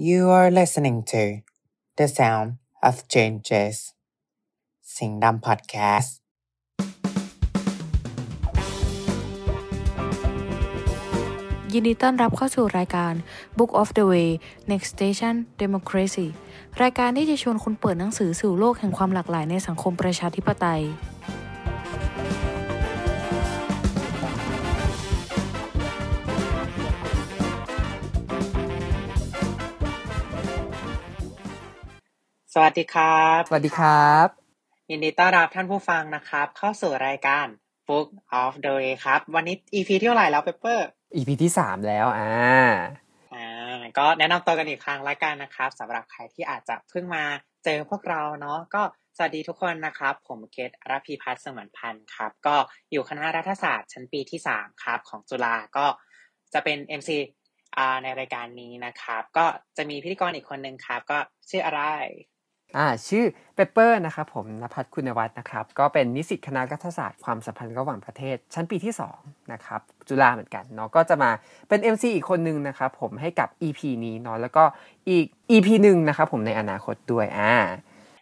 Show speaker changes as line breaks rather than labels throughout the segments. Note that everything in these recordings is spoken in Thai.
You are listening to The Sound of Changes สิงดำพอดแคสต์
ยินดีต้อนรับเข้าสู่รายการ Book of the Way Next Station Democracy รายการที่จะชวนคุณเปิดหนังสือสู่โลกแห่งความหลากหลายในสังคมประชาธิปไตย
วัสดีครับ
สวัสดีครับ
ยินดีต้อนรับท่านผู้ฟังนะครับ เข้าสู่รายการ Book of the Way ครับ วันนี้ EP ที่เท่าไหร่แล้วเปเปอร์
EP ที่สามแล้วอ่า
อ่าก็แนะนำตัวกันอีกครั้งละกันนะครับสำหรับใครที่อาจจะเพิ่งมาเจอพวกเราเนาะก็สวัสดีทุกคนนะครับ ผมเกตรพีพัฒน์สมานพันธ์ครับ ก็อยู่คณะรัฐศาสตร์ชั้นปีที่สามครับของจุฬาก็จะเป็น MC อ่าในรายการนี้นะครับ ก็จะมีพิธีกรอีกคนนึงครับ ก็ชื่ออะไร
อ่าชื่อเปเปอร์นะครับผมนภัทรคุณวัฒน์นะครับ ก็เป็นนิสิตคณะรัฐศาสตร์ความสัมพันธ์ระหว่างประเทศ ชั้นปีที่2นะครับจุฬาเหมือนกันเนาะก็จะมาเป็น MC อีกคนนึงนะครับผมให้กับ EP นี้เนาะแล้วก็อีก EP หนึ่งนะครับผมในอนาคตด้วยอ่า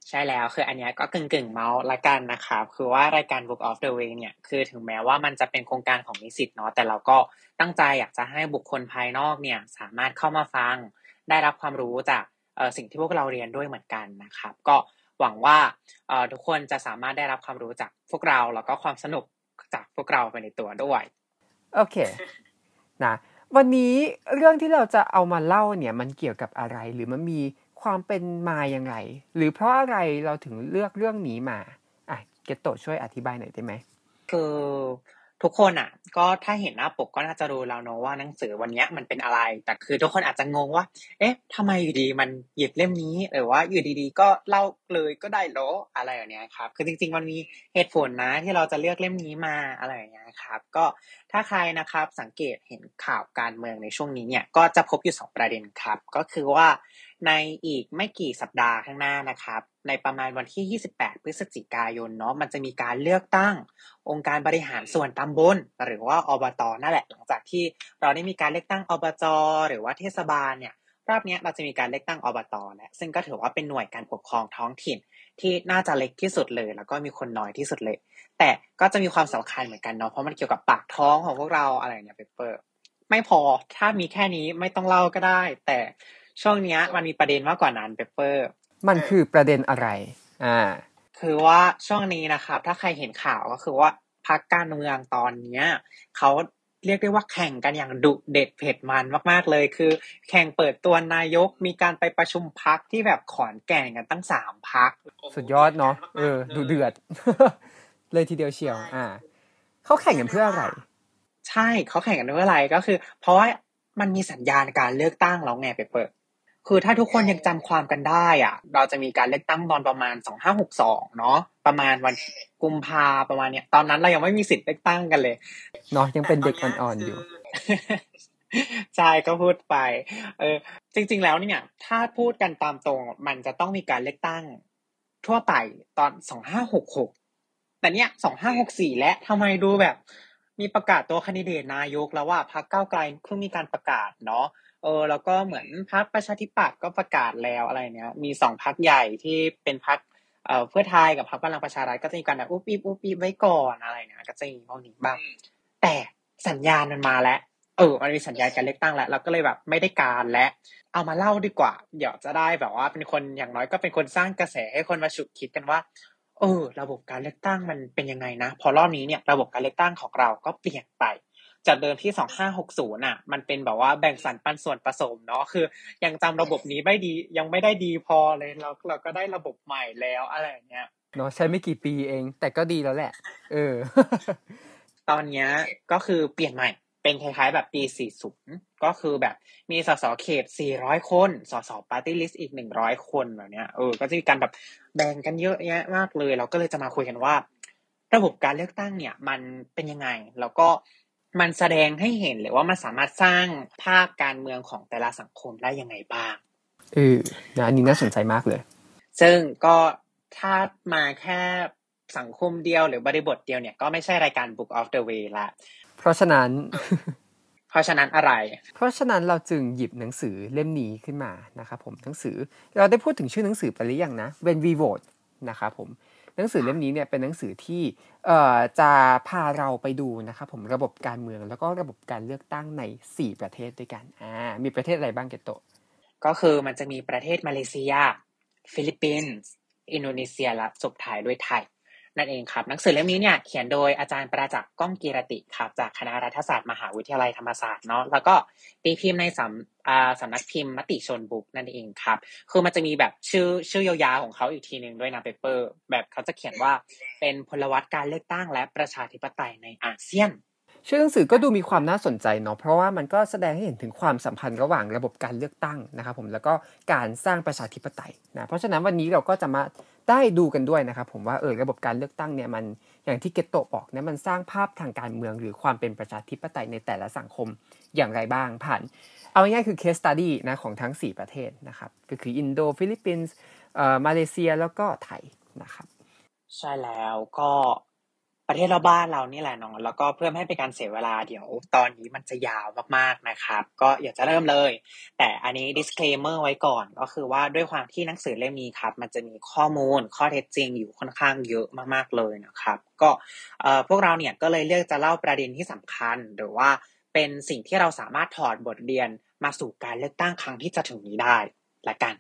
ใช่แล้วคืออันนี้ก็กึ่งกึ่งเมาส์ละกันนะครับ คือว่ารายการ Book of the Way เนี่ยคือถึงแม้ว่ามันจะเป็นโครงการของนิสิตเนาะแต่เราก็ตั้งใจอยากจะให้บุคคลภายนอกเนี่ยสามารถเข้ามาฟัง ได้รับความรู้จาก สิ่งที่พวกเราเรียนด้วยเหมือนกันนะครับ ก็หวังว่าเอ่อทุกคนจะสามารถได้รับความรู้จากพวกเราแล้วก็ความสนุกจากพวกเราไปในตัวด้วย
โอเคนะวันนี้เรื่องที่เราจะเอามาเล่าเนี่ยมันเกี่ยวกับอะไรหรือมันมีความเป็นมายังไงหรือเพราะอะไรเราถึงเลือกเรื่องนี้มาอะเกตโตะช่วยอธิบายหน่อยได้ไหม
คือ ทุกคนอะ ก็ถ้าเห็นหน้าปกก็น่าจะรู้แล้วเนอะว่าหนังสือวันเนี้ยมันเป็นอะไร แต่คือทุกคนอาจจะงงว่า เอ๊ะทำไมอยู่ดีมันหยิบเล่มนี้หรือว่าอยู่ดีๆ ก็เล่าเลยก็ได้เหรออะไรอย่างเนี้ยครับ คือจริง ๆ มันมีเหตุผลนะที่เราจะเลือกเล่มนี้มาอะไรอย่างเงี้ยครับ ก็ถ้าใครนะครับสังเกตเห็นข่าวการเมืองในช่วงนี้เนี่ยก็จะพบอยู่สองประเด็นครับ ก็คือว่าในอีกไม่กี่สัปดาห์ข้างหน้านะครับ ในประมาณวันที่ 28 พฤศจิกายนเนาะมันจะมีการเลือกตั้ง องค์การบริหารส่วนตำบล หรือว่าอบตนั่นแหละ หลังจากที่เราได้มีการเลือกตั้งอบจหรือว่าเทศบาลเนี่ยรอบนี้เราจะมีการเลือกตั้งอบตแล้วซึ่งก็ถือว่าเป็นหน่วยการปกครองท้องถิ่นที่น่าจะเล็กที่สุดเลย แล้วก็มีคนน้อยที่สุดเลย แต่ก็จะมีความสำคัญเหมือนกันเนาะเพราะมันเกี่ยวกับปากท้องของพวกเราอะไรเนี่ยเปเปอร์ไม่พอถ้ามีแค่นี้ไม่ต้องเล่าก็ได้ แต่ ช่วงเนี้ยมันมีประเด็นมากกว่านั้นเปเปอร์
มันคือประเด็นอะไรอ่า
คือว่าช่วงนี้นะครับถ้าใครเห็นข่าวก็คือว่าพักการเมืองตอนเนี้ยเขาเรียกได้ว่าแข่งกันอย่างดุเด็ดเผ็ดมันมาก ๆ เลย คือ แข่งเปิดตัวนายกมีการไปประชุมพักที่แบบขอนแก่นกันตั้งสามพัก
สุดยอดเนาะเออดูเดือด เลยทีเดียวเชียว อ่าเขาแข่งกันเพื่ออะไร
ใช่เขาแข่งกันเรื่องอะไรก็คือ เพราะว่ามันมีสัญญาณการเลือกตั้งแล้วไงเปเปอร์ คือถ้าทุกคนยังจำความกันได้อะ เราจะมีการเลือกตั้งตอนประมาณสองห้าหกสองเนาะประมาณวันกุมภาประมาณเนี้ยตอนนั้นเรายังไม่มีสิทธิ์เลือกตั้งกันเลย
เนาะยังเป็นเด็กอ่อนๆอยู่
ใช่ก็พูดไป เออ จริง ๆ แล้วเนี่ย ถ้าพูดกันตามตรง มันจะต้องมีการเลือกตั้ง ทั่วไปตอนสองห้าหกหกแต่เนี่ยสองห้าหกสี่และทำไมดูแบบ มีประกาศตัวคนดิเดตนายกแล้วว่าพรรคก้าวไกลเพิ่งมีการประกาศเนาะเออแล้วก็เหมือนพรรคประชาธิปัตย์ก็ประกาศแล้วอะไรเนี้ย มีสองพรรคใหญ่ที่เป็นพรรคเอ่อเพื่อไทยกับพรรคพลังประชารัฐก็จะมีการแบบอุบอิบอุบอิบไว้ก่อนอะไรเนี้ยก็จะมีพวกนี้บ้าง แต่สัญญาณมันมาแล้วเออมันมีสัญญาณการเลือกตั้งแล้วเราก็เลยแบบไม่ได้การและเอามาเล่าดีกว่า เดี๋ยวจะได้แบบว่าเป็นคนอย่างน้อยก็เป็นคนสร้างกระแสให้คนมาฉุกคิดกันว่าเออ ระบบการเลือกตั้งมันเป็นยังไงนะ พอรอบนี้เนี่ย ระบบการเลือกตั้งของเราก็เปลี่ยนไป จากเดิมที่2560อะ มันเป็นแบบว่าแบ่งสรรปันส่วนผสมเนาะคือ ยังจำระบบนี้ไม่ดียังไม่ได้ดีพอเลยเราเราก็ได้ระบบใหม่แล้วอะไรอย่างเงี้ย
เนาะใช้ไม่กี่ปีเอง แต่ก็ดีแล้วแหละ เออ
ตอนเนี้ยก็คือเปลี่ยนใหม่เป็นคล้ายๆแบบปี40ก็คือแบบมีสสเขต400คน สสปาร์ตี้ลิสต์อีก100คนแบบเนี้ยเออก็จะมีการแบบแบ่งกันเยอะแยะมากเลย เราก็เลยจะมาคุยกันว่า ระบบการเลือกตั้งเนี่ย มันเป็นยังไง แล้วก็ มันแสดงให้เห็นหรือว่ามันสามารถสร้างภาพการเมืองของแต่ละสังคมได้ยังไงบ้าง
เออนะอันนี้น่าสนใจมากเลย
ซึ่งก็ถ้ามาแค่สังคมเดียวหรือบริบทเดียวเนี่ยก็ไม่ใช่รายการ Book of the Way ละ
เพราะฉะนั้น
เพราะฉะนั้นอะไร
เพราะฉะนั้นเราจึงหยิบหนังสือเล่มนี้ขึ้นมานะครับผมหนังสือ เราได้พูดถึงชื่อหนังสือไปหรือยังนะ When We Vote นะครับผม หนังสือเล่มนี้เนี่ยเป็นหนังสือที่เอ่อจะพาเราไปดูนะครับผมระบบการเมืองแล้วก็ระบบการเลือกตั้งใน 4 ประเทศด้วยกันอ่ามีประเทศอะไรบ้างเกตโต
ก็คือมันจะมีประเทศมาเลเซีย ฟิลิปปินส์ อินโดนีเซียและสุดท้ายด้วยไทย นั่นเองครับหนังสือเล่มนี้เนี่ยเขียนโดยอาจารย์ประจักษ์ก้องกีรติครับจากคณะรัฐศาสตร์มหาวิทยาลัยธรรมศาสตร์เนาะแล้วก็ตีพิมพ์ในสำสำนักพิมพ์มติชนบุ๊กนั่นเองครับ คือมันจะมีแบบชื่อชื่อยาวๆของเขาอีกทีหนึ่งด้วยนะเปเปอร์ แบบเขาจะเขียนว่าเป็นพลวัตการเลือกตั้งและประชาธิปไตยในอาเซียน
ชื่อหนังสือก็ดูมีความน่าสนใจเนาะเพราะว่ามันก็แสดงให้เห็นถึงความสัมพันธ์ระหว่างระบบการเลือกตั้งนะครับผมแล้วก็การสร้างประชาธิปไตยนะเพราะฉะนั้นวันนี้เราก็จะมา ได้ดูกันด้วยนะครับผมว่าเออระบบการเลือกตั้งเนี่ยมันอย่างที่เกตโตบอกเนี่ยมันสร้างภาพทางการเมืองหรือความเป็นประชาธิปไตยในแต่ละสังคมอย่างไรบ้างผ่าน เอาง่ายๆคือ case study นะของทั้ง 4 ประเทศนะครับก็คืออินโดฟิลิปปินส์เอ่อมาเลเซียแล้วก็ไทยนะครับ
ใช่แล้วก็ ประเทศเราบ้านเรานี่แหละเนาะแล้วก็เพื่อไม่ให้เป็นการเสียเวลาเดี๋ยวตอนนี้มันจะยาวมากๆนะครับ ก็อยากจะเริ่มเลย แต่อันนี้ disclaimer ไว้ก่อนก็คือว่าด้วยความที่หนังสือเล่มนี้ครับ มันจะมีข้อมูลข้อเท็จจริงอยู่ค่อนข้างเยอะมากๆเลยนะครับ ก็พวกเราเนี่ยก็เลยเลือกจะเล่าประเด็นที่สำคัญ หรือว่าเป็นสิ่งที่เราสามารถถอดบทเรียนมาสู่การเลือกตั้งครั้งที่จะถึงนี้ได้ละกัน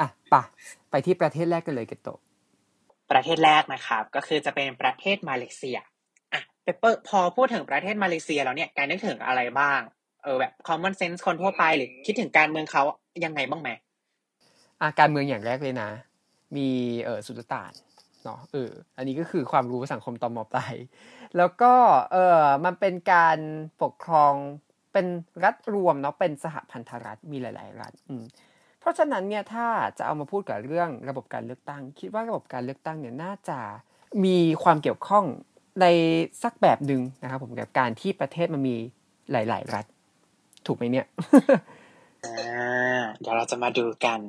อะปะไปที่ประเทศแรกกันเลยเกตโต
ประเทศแรกนะครับ ก็คือจะเป็นประเทศมาเลเซียอะเปเปอร์พอพูดถึงประเทศมาเลเซียแล้วเนี่ยการนึกถึงอะไรบ้างเออแบบ common sense คนทั่วไปหรือคิดถึงการเมืองเขายังไงบ้างไหม
อ่การเมืองอย่างแรกเลยนะ มีเออสุลต่านเนาะเอออันนี้ก็คือความรู้สังคมตอนมปลายแล้วก็เออมันเป็นการปกครองเป็นรัฐรวมเนาะเป็นสหพันธรัฐมีหลาย ๆ รัฐอืม เพราะฉะนั้นเนี่ยถ้าจะเอามาพูดกับเรื่องระบบการเลือกตั้ง คิดว่าระบบการเลือกตั้งเนี่ยน่าจะมีความเกี่ยวข้องในสักแบบหนึ่งนะครับผมกับการที่ประเทศมันมีหลาย ๆ รัฐ ถูกไหมเนี่ย
อ่าเดี๋ยวเราจะมาดูกัน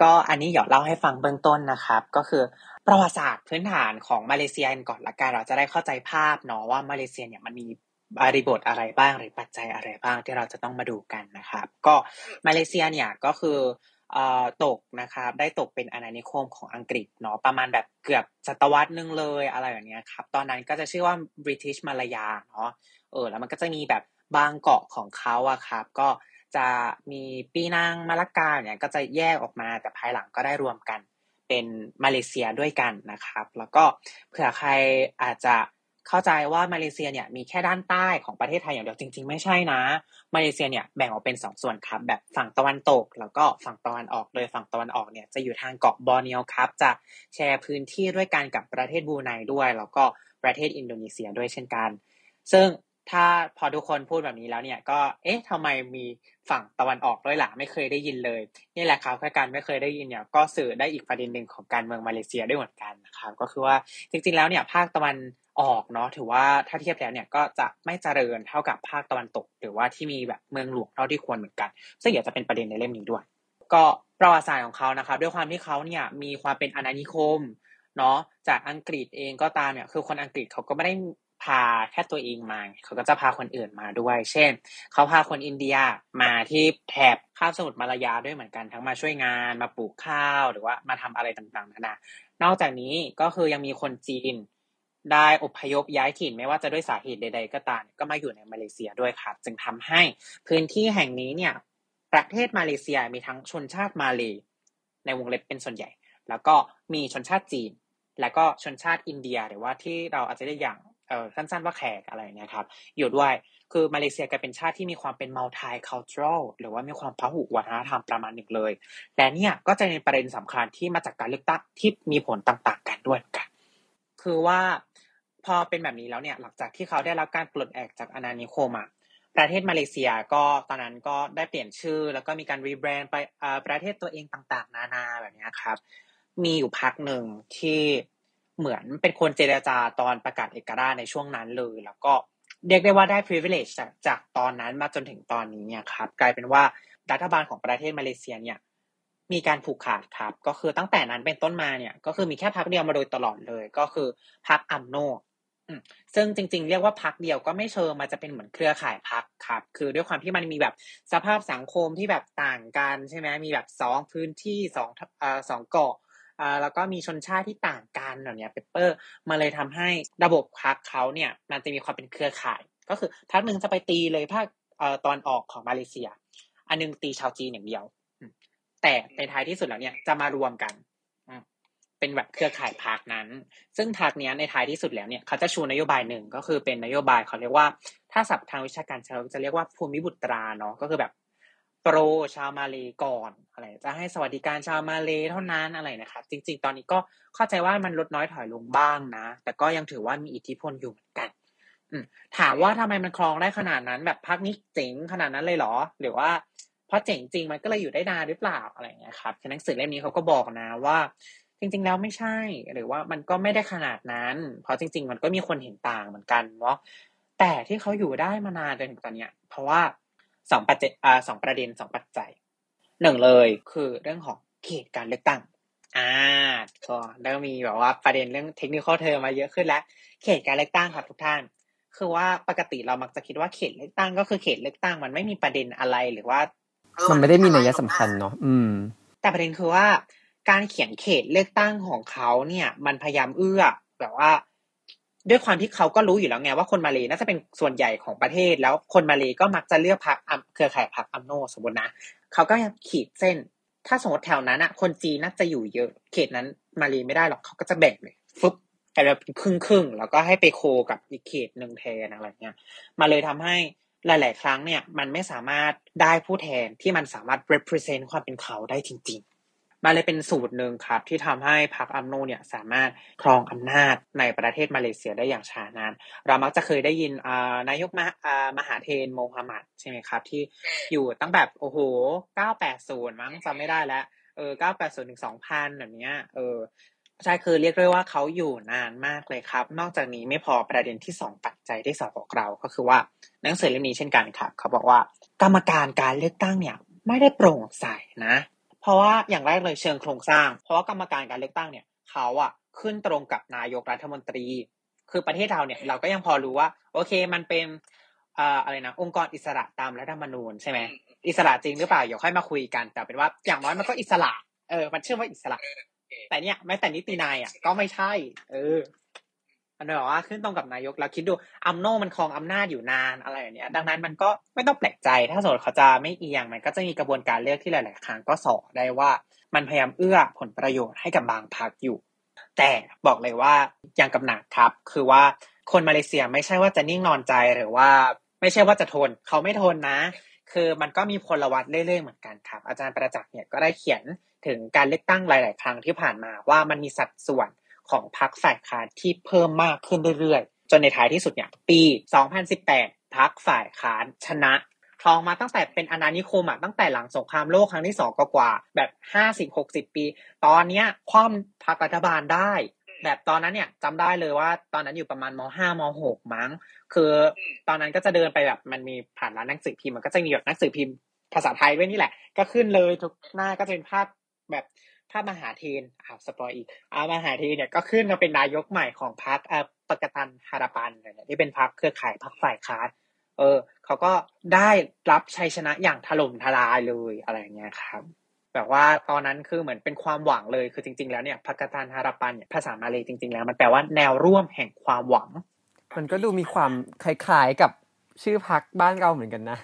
ก็อันนี้เดี๋ยวเล่าให้ฟังเบื้องต้นนะครับ ก็คือประวัติศาสตร์พื้นฐานของมาเลเซียก่อนละกันเราจะได้เข้าใจภาพเนาะว่ามาเลเซียเนี่ยมันมี บริบทอะไรบ้างหรือปัจจัยอะไรบ้างที่เราจะต้องมาดูกันนะครับ ก็มาเลเซียเนี่ยก็คือตกนะครับได้ตกเป็นอาณานิคมของอังกฤษเนาะประมาณแบบเกือบศตวรรษหนึงเลยอะไรแบบเนี้ยครับตอนนั้นก็จะชื่อว่า British Malaya เนาะเออแล้วมันก็จะมีแบบบางเกาะของเขาอะครับก็จะมีปีนังมาละกาเนี่ยก็จะแยกออกมาแต่ภายหลังก็ได้รวมกันเป็นมาเลเซียด้วยกันนะครับ แล้วก็เผื่อใครอาจจะ เข้าใจว่ามาเลเซียเนี่ยมีแค่ด้านใต้ของประเทศไทยอย่างเดียวจริง ๆ ไม่ใช่นะ มาเลเซียเนี่ยแบ่งออกเป็นสองส่วนครับแบบฝั่งตะวันตก แล้วก็ฝั่งตะวันออก โดยฝั่งตะวันออกเนี่ยจะอยู่ทางเกาะบอร์เนียวครับ จะแชร์พื้นที่ด้วยกันกับประเทศบูไนด้วย แล้วก็ประเทศอินโดนีเซียด้วยเช่นกัน ซึ่ง ถ้าพอทุกคนพูดแบบนี้แล้วเนี่ย ก็เอ๊ะทำไมมีฝั่งตะวันออกด้วยล่ะไม่เคยได้ยินเลย นี่แหละครับแค่การไม่เคยได้ยินเนี่ยก็สื่อได้อีกประเด็นหนึ่งของการเมืองมาเลเซียด้วยเหมือนกันนะครับก็คือว่าจริงๆแล้วเนี่ยภาคตะวันออกเนาะถือว่าถ้าเทียบแล้วเนี่ยก็จะไม่เจริญเท่ากับภาคตะวันตก หรือว่าที่มีแบบเมืองหลวงเท่าที่ควรเหมือนกัน ซึ่งเดี๋ยวจะเป็นประเด็นในเล่มนี้ด้วย ก็ประวัติศาสตร์ของเขานะครับด้วยความที่เขาเนี่ยมีความเป็นอาณานิคมเนาะจากอังกฤษเองก็ตามเนี่ยคือคนอังกฤษเขาก็ไม่ได้ พาแค่ตัวเองมา เขาก็จะพาคนอื่นมาด้วย เช่น เขาพาคนอินเดียมาที่แถบคาบสมุทรมาลายาด้วยเหมือนกันทั้งมาช่วยงานมาปลูกข้าวหรือว่ามาทำอะไรต่างๆนานา นอกจากนี้ก็คือยังมีคนจีนได้อพยพย้ายถิ่นไม่ว่าจะด้วยสาเหตุใด ๆ ก็ตามก็มาอยู่ในมาเลเซียด้วยครับจึงทำให้พื้นที่แห่งนี้เนี่ย ประเทศมาเลเซียมีทั้งชนชาติมาเลในวงเล็บเป็นส่วนใหญ่ แล้วก็มีชนชาติจีน แล้วก็ชนชาติอินเดียหรือว่าที่เราอาจจะได้อย่าง สั้นๆว่าแขกอะไรเนี่ยครับอยู่ด้วยคือมาเลเซียกลายเป็นชาติที่มีความเป็น multicultural หรือว่ามีความพหุวัฒนธรรมประมาณหนึ่งเลย และเนี่ยก็จะเป็นประเด็นสำคัญที่มาจากการเลือกตั้งที่มีผลต่างๆ กันด้วยกันคือว่าพอเป็นแบบนี้แล้วเนี่ยหลังจากที่เขาได้รับการปลดแอกจากอาณานิคมอะประเทศมาเลเซียก็ตอนนั้นก็ได้เปลี่ยนชื่อ แล้วก็มีการรีแบรนด์ไปประเทศตัวเองต่างๆ นานาแบบนี้ครับ มีอยู่พักหนึ่งที่ เหมือนเป็นคนเจรจาตอนประกาศเอกราชในช่วงนั้นเลย แล้วก็เรียกได้ว่าได้ privilege จากจากตอนนั้นมาจนถึงตอนนี้เนี่ยครับ กลายเป็นว่ารัฐบาลของประเทศมาเลเซียเนี่ยมีการผูกขาดครับ ก็คือตั้งแต่นั้นเป็นต้นมาเนี่ยก็คือมีแค่พักเดียวมาโดยตลอดเลย ก็คือพักอัมโนซึ่งจริง ๆ เรียกว่าพักเดียวก็ไม่เชิงมันจะเป็นเหมือนเครือข่ายพักครับ คือด้วยความที่มันมีแบบสภาพสังคมที่แบบต่างกันใช่ไหมมีแบบสองพื้นที่สองอสองเกาะ อ่าแล้วก็มีชนชาติที่ต่างกันแบบนี้เปเปอร์มาเลยทำให้ระบบพักเขาเนี่ยมันจะมีความเป็นเครือข่าย ก็คือพักหนึ่งจะไปตีเลยภาคเอ่อตอนออกของมาเลเซีย อันนึงตีชาวจีนอย่างเดียว แต่ในท้ายที่สุดแล้วเนี่ยจะมารวมกันเป็นแบบเครือข่ายพรรคนั้น ซึ่งพรรคนี้ในท้ายที่สุดแล้วเนี่ยเขาจะชูนโยบายหนึ่งก็คือเป็นนโยบายเขาเรียกว่า ถ้าศัพท์ทางวิชาการเขาจะเรียกว่าภูมิบุตราเนาะก็คือแบบ โปรชาวมาเลก่อนอะไรจะให้สวัสดิการชาวมาเลเท่านั้นอะไรนะครับจริง ๆ ตอนนี้ก็เข้าใจว่ามันลดน้อยถอยลงบ้างนะ แต่ก็ยังถือว่ามีอิทธิพลอยู่เหมือนกันถามว่าทำไมมันครองได้ขนาดนั้น แบบพักนี้เจ๋งขนาดนั้นเลยเหรอ หรือว่าเพราะเจ๋งจริงมันก็เลยอยู่ได้นานหรือเปล่าอะไรเงี้ยครับหนังสือเล่มนี้เขาก็บอกนะว่า จริง ๆ แล้วไม่ใช่ หรือว่ามันก็ไม่ได้ขนาดนั้น เพราะจริง ๆ มันก็มีคนเห็นต่างเหมือนกันเนาะแต่ที่เขาอยู่ได้มานานจนถึงตอนเนี้ย เพราะว่า สองปัจจัยอ่าสองประเด็นสองปัจจัยหนึ่งเลยคือเรื่องของเขตการเลือกตั้งอ่าก็เริ่มมีแบบว่าประเด็นเรื่องเทคนิคเธอมาเยอะขึ้นแล้ว เขตการเลือกตั้งครับทุกท่าน คือว่าปกติเรามักจะคิดว่าเขตเลือกตั้งก็คือเขตเลือกตั้งมันไม่มีประเด็นอะไรหรือว่า
มันไม่ได้มีนัยสำคัญเนาะอืม
แต่ประเด็นคือว่า การเขียนเขตเลือกตั้งของเขาเนี่ย มันพยายามเอื้อแบบว่า ด้วยความที่เขาก็รู้อยู่แล้วไงว่าคนมาเลยน่าจะเป็นส่วนใหญ่ของประเทศ แล้วคนมาเลยก็มักจะเลือกพรรคเครือข่ายพรรคอัมโนสมมตินะเขาก็ขีดเส้น ถ้าสมมติแถวนั้นอะคนจีนน่าจะอยู่เยอะ เขตนั้นมาเลยไม่ได้หรอกเขาก็จะแบ่งเลยฟึบแต่แบบครึ่งครึ่งแล้วก็ให้ไปโคกับอีกเขตหนึ่งแทนอะไรเงี้ยมาเลยทำให้หลาย ๆ ครั้งเนี่ยมันไม่สามารถได้ผู้แทนที่มันสามารถ represent ความเป็นเขาได้จริง มันเลยเป็นสูตรหนึ่งครับ ที่ทำให้พรรคอัมโนเนี่ยสามารถครองอำนาจในประเทศมาเลเซียได้อย่างช้านาน เรามักจะเคยได้ยินนายกมามหาเทนโมฮัมหมัดใช่ไหมครับ ที่อยู่ตั้งแบบโอ้โห 980 มั้งจำไม่ได้แล้วเออ 980 ถึง 2000 แบบเนี้ยเออใช่คือเรียกได้ว่าเขาอยู่นานมากเลยครับ นอกจากนี้ไม่พอประเด็นที่สองปัจจัยที่สองบอกเรา ก็คือว่าหนังสือเล่มนี้เช่นกันครับเขาบอกว่า กรรมการการเลือกตั้งเนี่ย ไม่ได้โปร่งใสนะ เพราะว่าอย่างแรกเลยเชิงโครงสร้าง เพราะว่ากรรมการการเลือกตั้งเนี่ยเขาอะขึ้นตรงกับนายกรัฐมนตรี คือประเทศเราเนี่ยเราก็ยังพอรู้ว่า โอเคมันเป็นอะไรนะองค์กรอิสระตามรัฐธรรมนูญใช่ไหมอิสระจริงหรือเปล่าเดี๋ยวค่อยมาคุยกัน แต่เป็นว่าอย่างน้อยมันก็อิสระ เออ มันเชื่อว่าอิสระ แต่เนี่ยแม้แต่นิตินายอะก็ไม่ใช่ เออันนี้บอกว่าขึ้นตรงกับนายกแล้วคิดดูอัมโนมันครองอำนาจอยู่นานอะไรอย่างเนี้ย ดังนั้นมันก็ไม่ต้องแปลกใจ ถ้าสมมติเขาจะไม่เอียง มันก็จะมีกระบวนการเลือกที่หลาย ๆ ครั้งก็สอได้ว่า มันพยายามเอื้อผลประโยชน์ให้กับบางพรรคอยู่ แต่บอกเลยว่ายังกำหนักครับ คือว่าคนมาเลเซียไม่ใช่ว่าจะนิ่งนอนใจหรือว่า ไม่ใช่ว่าจะทน เขาไม่ทนนะ คือมันก็มีพลวัตเรื่อย ๆ เหมือนกันครับ อาจารย์ประจักษ์เนี่ยก็ได้เขียนถึงการเลือกตั้งหลาย ๆ ครั้งที่ผ่านมาว่ามันมีสัดส่วน ของพรรคฝ่ายค้านที่เพิ่มมากขึ้นเรื่อยๆ จนในท้ายที่สุดเนี่ยปี 2018พรรคฝ่ายค้านชนะครองมาตั้งแต่เป็นอาณานิคมอะตั้งแต่หลังสงครามโลกครั้งที่สองกกว่าแบบห้าสิบหกสิบปี ตอนเนี้ยคว่ำพรรครัฐบาลได้ แบบตอนนั้นเนี่ยจำได้เลยว่าตอนนั้นอยู่ประมาณมห้ามหกมั้ง คือตอนนั้นก็จะเดินไปแบบมันมีผ่านร้านหนังสือพิมพ์มันก็จะมีแบบหนังสือพิมพ์ภาษาไทยด้วยนี่แหละ ก็ขึ้นเลยทุกหน้าก็จะเป็นภาพแบบ ภาพมหาเทนอ้าวสปอยอีกอามหาเทนเนี่ยก็ขึ้นมาเป็นนายกใหม่ของพรรคเอ่าปกตันฮาราปันเนี่ยที่เป็นพรรคเครือข่ายพรรคฝ่ายค้านเออเขาก็ได้รับชัยชนะอย่างถล่มทลายเลยอะไรเงี้ยครับแบบว่าตอนนั้นคือเหมือนเป็นความหวังเลยคือจริง ๆ แล้วเนี่ยพักตันฮาราปันเนี่ยภาษามาเลยจริง ๆ แล้วมันแปลว่าแนวร่วมแห่งความหวัง
มันก็ดูมีความคล้ายๆกับชื่อพักบ้านเราเหมือนกันนะ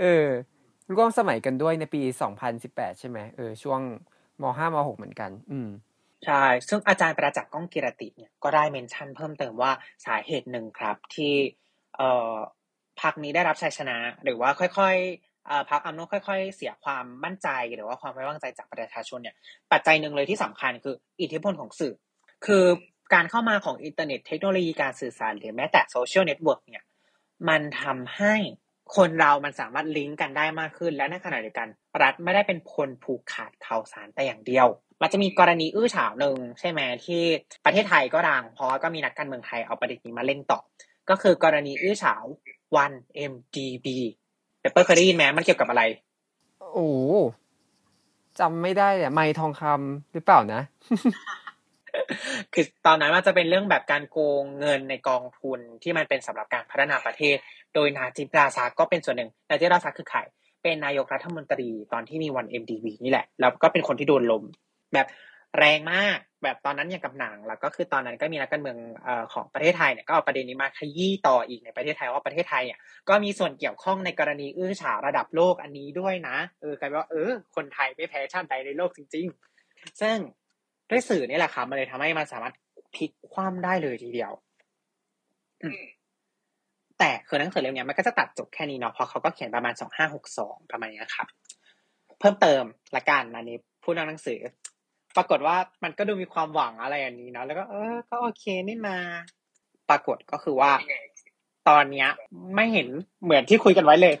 เออร่วมสมัยกันด้วยในปี 2018 ใช่ไหมเออช่วง มห้ามหกเหมือนกัน อืม
ใช่ ซึ่งอาจารย์ประจักษ์ก้องกิรติเนี่ยก็ได้เมนชั่นเพิ่มเติมว่าสาเหตุหนึ่งครับที่ เอ่อพักนี้ได้รับชัยชนะ หรือว่าค่อยๆพักอัมโนค่อย ๆ เสียความมั่นใจหรือว่าความไว้วางใจจากประชาชนเนี่ย ปัจจัยหนึ่งเลยที่สำคัญคืออิทธิพลของสื่อ คือการเข้ามาของอินเทอร์เน็ตเทคโนโลยีการสื่อสารหรือแม้แต่ social network เนี่ย มันทำให้ คนเรามันสามารถลิงก์กันได้มากขึ้น และในขณะเดียวกัน รัฐไม่ได้เป็นคนผูกขาดข่าวสารแต่อย่างเดียว มันจะมีกรณีอื้อฉาวหนึ่งใช่ไหมที่ประเทศไทยก็ดังเพราะว่าก็มีนักการเมืองไทยเอาประเด็นนี้มาเล่นต่อ ก็คือกรณีอื้อฉาว 1MDB เปเปอร์เคยได้ยินไหมมันเกี่ยวกับอะไร
โอ้จำไม่ได้เลยไม่ทองคำหรือเปล่านะ
คือตอนนั้นมันจะเป็นเรื่องแบบการโกงเงินในกองทุนที่มันเป็นสำหรับการพัฒนาประเทศ โดยนาจิบราซาก็เป็นส่วนหนึ่งนาจิราซาคือใครเป็นนายกรัฐมนตรีตอนที่มีวัน MDV นี่แหละ แล้วก็เป็นคนที่โดนลมแบบแรงมากแบบตอนนั้นอย่างกับหนังแล้วก็คือตอนนั้นก็มีนักการเมืองอของประเทศไทยเนี่ยก็เอาประเด็นนี้มาขยี้ต่ออีกในประเทศไทยว่าประเทศไทยเนี่ยก็มีส่วนเกี่ยวข้องในกรณีอื้อฉาวระดับโลกอันนี้ด้วยนะเออกลายเป็นว่าเออคนไทยไม่แพ้ชาติใดในโลกจริง ๆ ซึ่ง ด้วยสื่อนี่แหละครับมันเลยทำให้มันสามารถพลิกคว่ำได้เลยทีเดียวแต่คือหนังสือเล่มนี้มันก็จะตัดจบแค่นี้เนาะเพราะเขาก็เขียนประมาณสองห้าหกสองประมาณนี้ครับ เพิ่มเติมละกันอันนี้พูดในหนังสือ ปรากฏว่ามันก็ดูมีความหวังอะไรอย่างนี้เนาะแล้วก็เออ ก็โอเคนี่มา ปรากฏก็คือว่า ตอนเนี้ย ไม่เห็นเหมือนที่คุยกันไว้เลย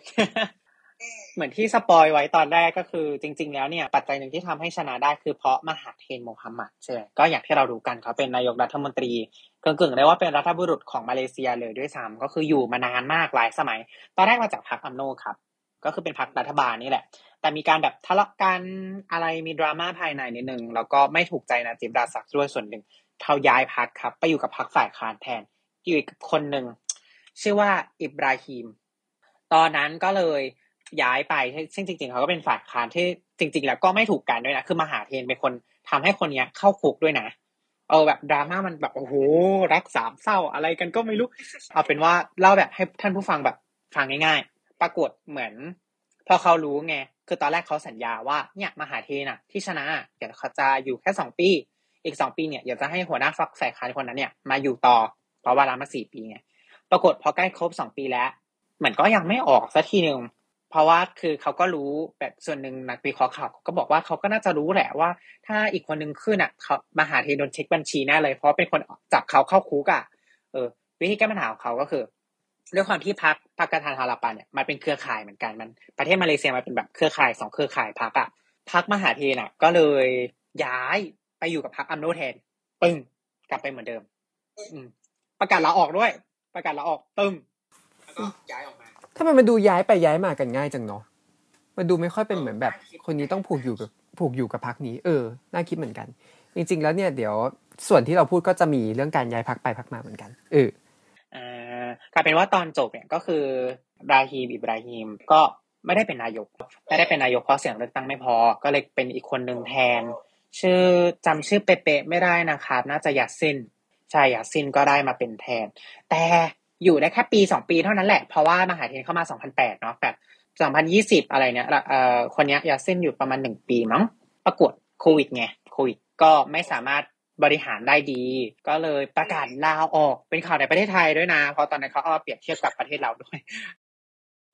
เหมือนที่ spoil ไว้ตอนแรกก็คือจริง ๆ แล้วเนี่ยปัจจัยหนึ่งที่ทำให้ชนะได้คือเพราะมหาเธร์ โมฮัมหมัดใช่ไหมก็อย่างที่เรารู้กันเขาเป็นนายกรัฐมนตรีกึ่งๆได้ว่าเป็นรัฐบุรุษของมาเลเซียเลยด้วยซ้ำก็คืออยู่มานานมากหลายสมัย ตอนแรกมาจากพรรคอัมโนครับ ก็คือเป็นพรรครัฐบาลนี่แหละ แต่มีการแบบทะเลาะกันอะไรมีดราม่าภายในนิดนึงแล้วก็ไม่ถูกใจนาจิบราซักด้วยส่วนหนึ่งเขาย้ายพรรคครับ ไปอยู่กับพรรคฝ่ายค้านแทนอยู่กับคนหนึ่งชื่อว่าอิบราฮิมตอนนั้นก็เลย ย้ายไปซึ่งจริง ๆ เขาก็เป็นฝ่ายค้านที่จริง ๆ แล้วก็ไม่ถูกกันด้วยนะคือมหาเทนเป็นคนทำให้คนเนี้ยเข้าคุกด้วยนะเออแบบดราม่ามันแบบโอ้โหรักสามเศร้าอะไรกันก็ไม่รู้เอาเป็นว่าเล่าแบบให้ท่านผู้ฟังแบบฟังง่าย ๆ ปรากฏเหมือน พอเขารู้ไงคือตอนแรกเขาสัญญาว่าเนี่ยมหาเทนอะ ที่ชนะเดี๋ยวเขาจะอยู่แค่สองปี อีกสองปีเนี่ยอยากจะให้หัวหน้าฟักฝ่ายค้านคนนั้นเนี่ยมาอยู่ต่อเพราะว่ารามาสี่ปีไงปรากฏพอใกล้ครบสองปีแล้วเหมือนก็ยังไม่ออกสักทีหนึ่ง เพราะว่าคือเขาก็รู้แบบส่วนหนึ่งนักวิเคราะห์ข่าวก็บอกว่าเขาก็น่าจะรู้แหละว่า ถ้าอีกคนนึงขึ้นอะเขามหาเทนโดนเช็คบัญชีแน่เลย เพราะเป็นคนจับเขาเข้าคุกอะเออ วิธีแก้ปัญหาของเขาก็คือด้วยความที่พักพักกาทานฮาราปันเนี่ยมันเป็นเครือข่ายเหมือนกันมันประเทศมาเลเซียมันเป็นแบบเครือข่ายสองเครือข่ายพักอะพักมหาเทนอะ ก็เลยย้ายไปอยู่กับพักอัมโนแทนปึ้งกลับไปเหมือนเดิม อืม ประกาศลาออกด้วย ประกาศลาออกปึ้งแล้วก็ย้ายออกมา
ถ้ามันมาดูย้ายไปย้ายมากันง่ายจังเนาะมันดูไม่ค่อยเป็นเหมือนแบบ คนนี้ต้องผูกอยู่กับผูกอยู่กับพักนี้เออน่าคิดเหมือนกัน จริง ๆ แล้วเนี่ยเดี๋ยวส่วนที่เราพูดก็จะมีเรื่องการย้ายพักไปพักมาเหมือนกันเออ
อ่ากลายเป็นว่าตอนจบเนี่ยก็คือราฮีมอิบราฮิมก็ไม่ได้เป็นนายกไม่ได้เป็นนายกเพราะเสียงเลือกตั้งไม่พอ ก็เลยเป็นอีกคนหนึ่งแทน ชื่อจำชื่อเป๊ะๆไม่ได้นะครับ น่าจะยาซินใช่ยาซินก็ได้มาเป็นแทน แต่ อยู่ได้แค่ปีสองปีเท่านั้นแหละ เพราะว่ามหาเทนเข้ามาสองพันแปดเนาะแบบสองพันยี่สิบอะไรเนี่ยเอ่อคนนี้ยาเซินอยู่ประมาณหนึ่งปีมั้งปรากฏโควิดไงโควิดก็ไม่สามารถบริหารได้ดี ก็เลยประกาศลาออกเป็นข่าวในประเทศไทยด้วยนะ เพราะตอนนั้นเขาเอาเปรียบเทียบกับประเทศเราด้วย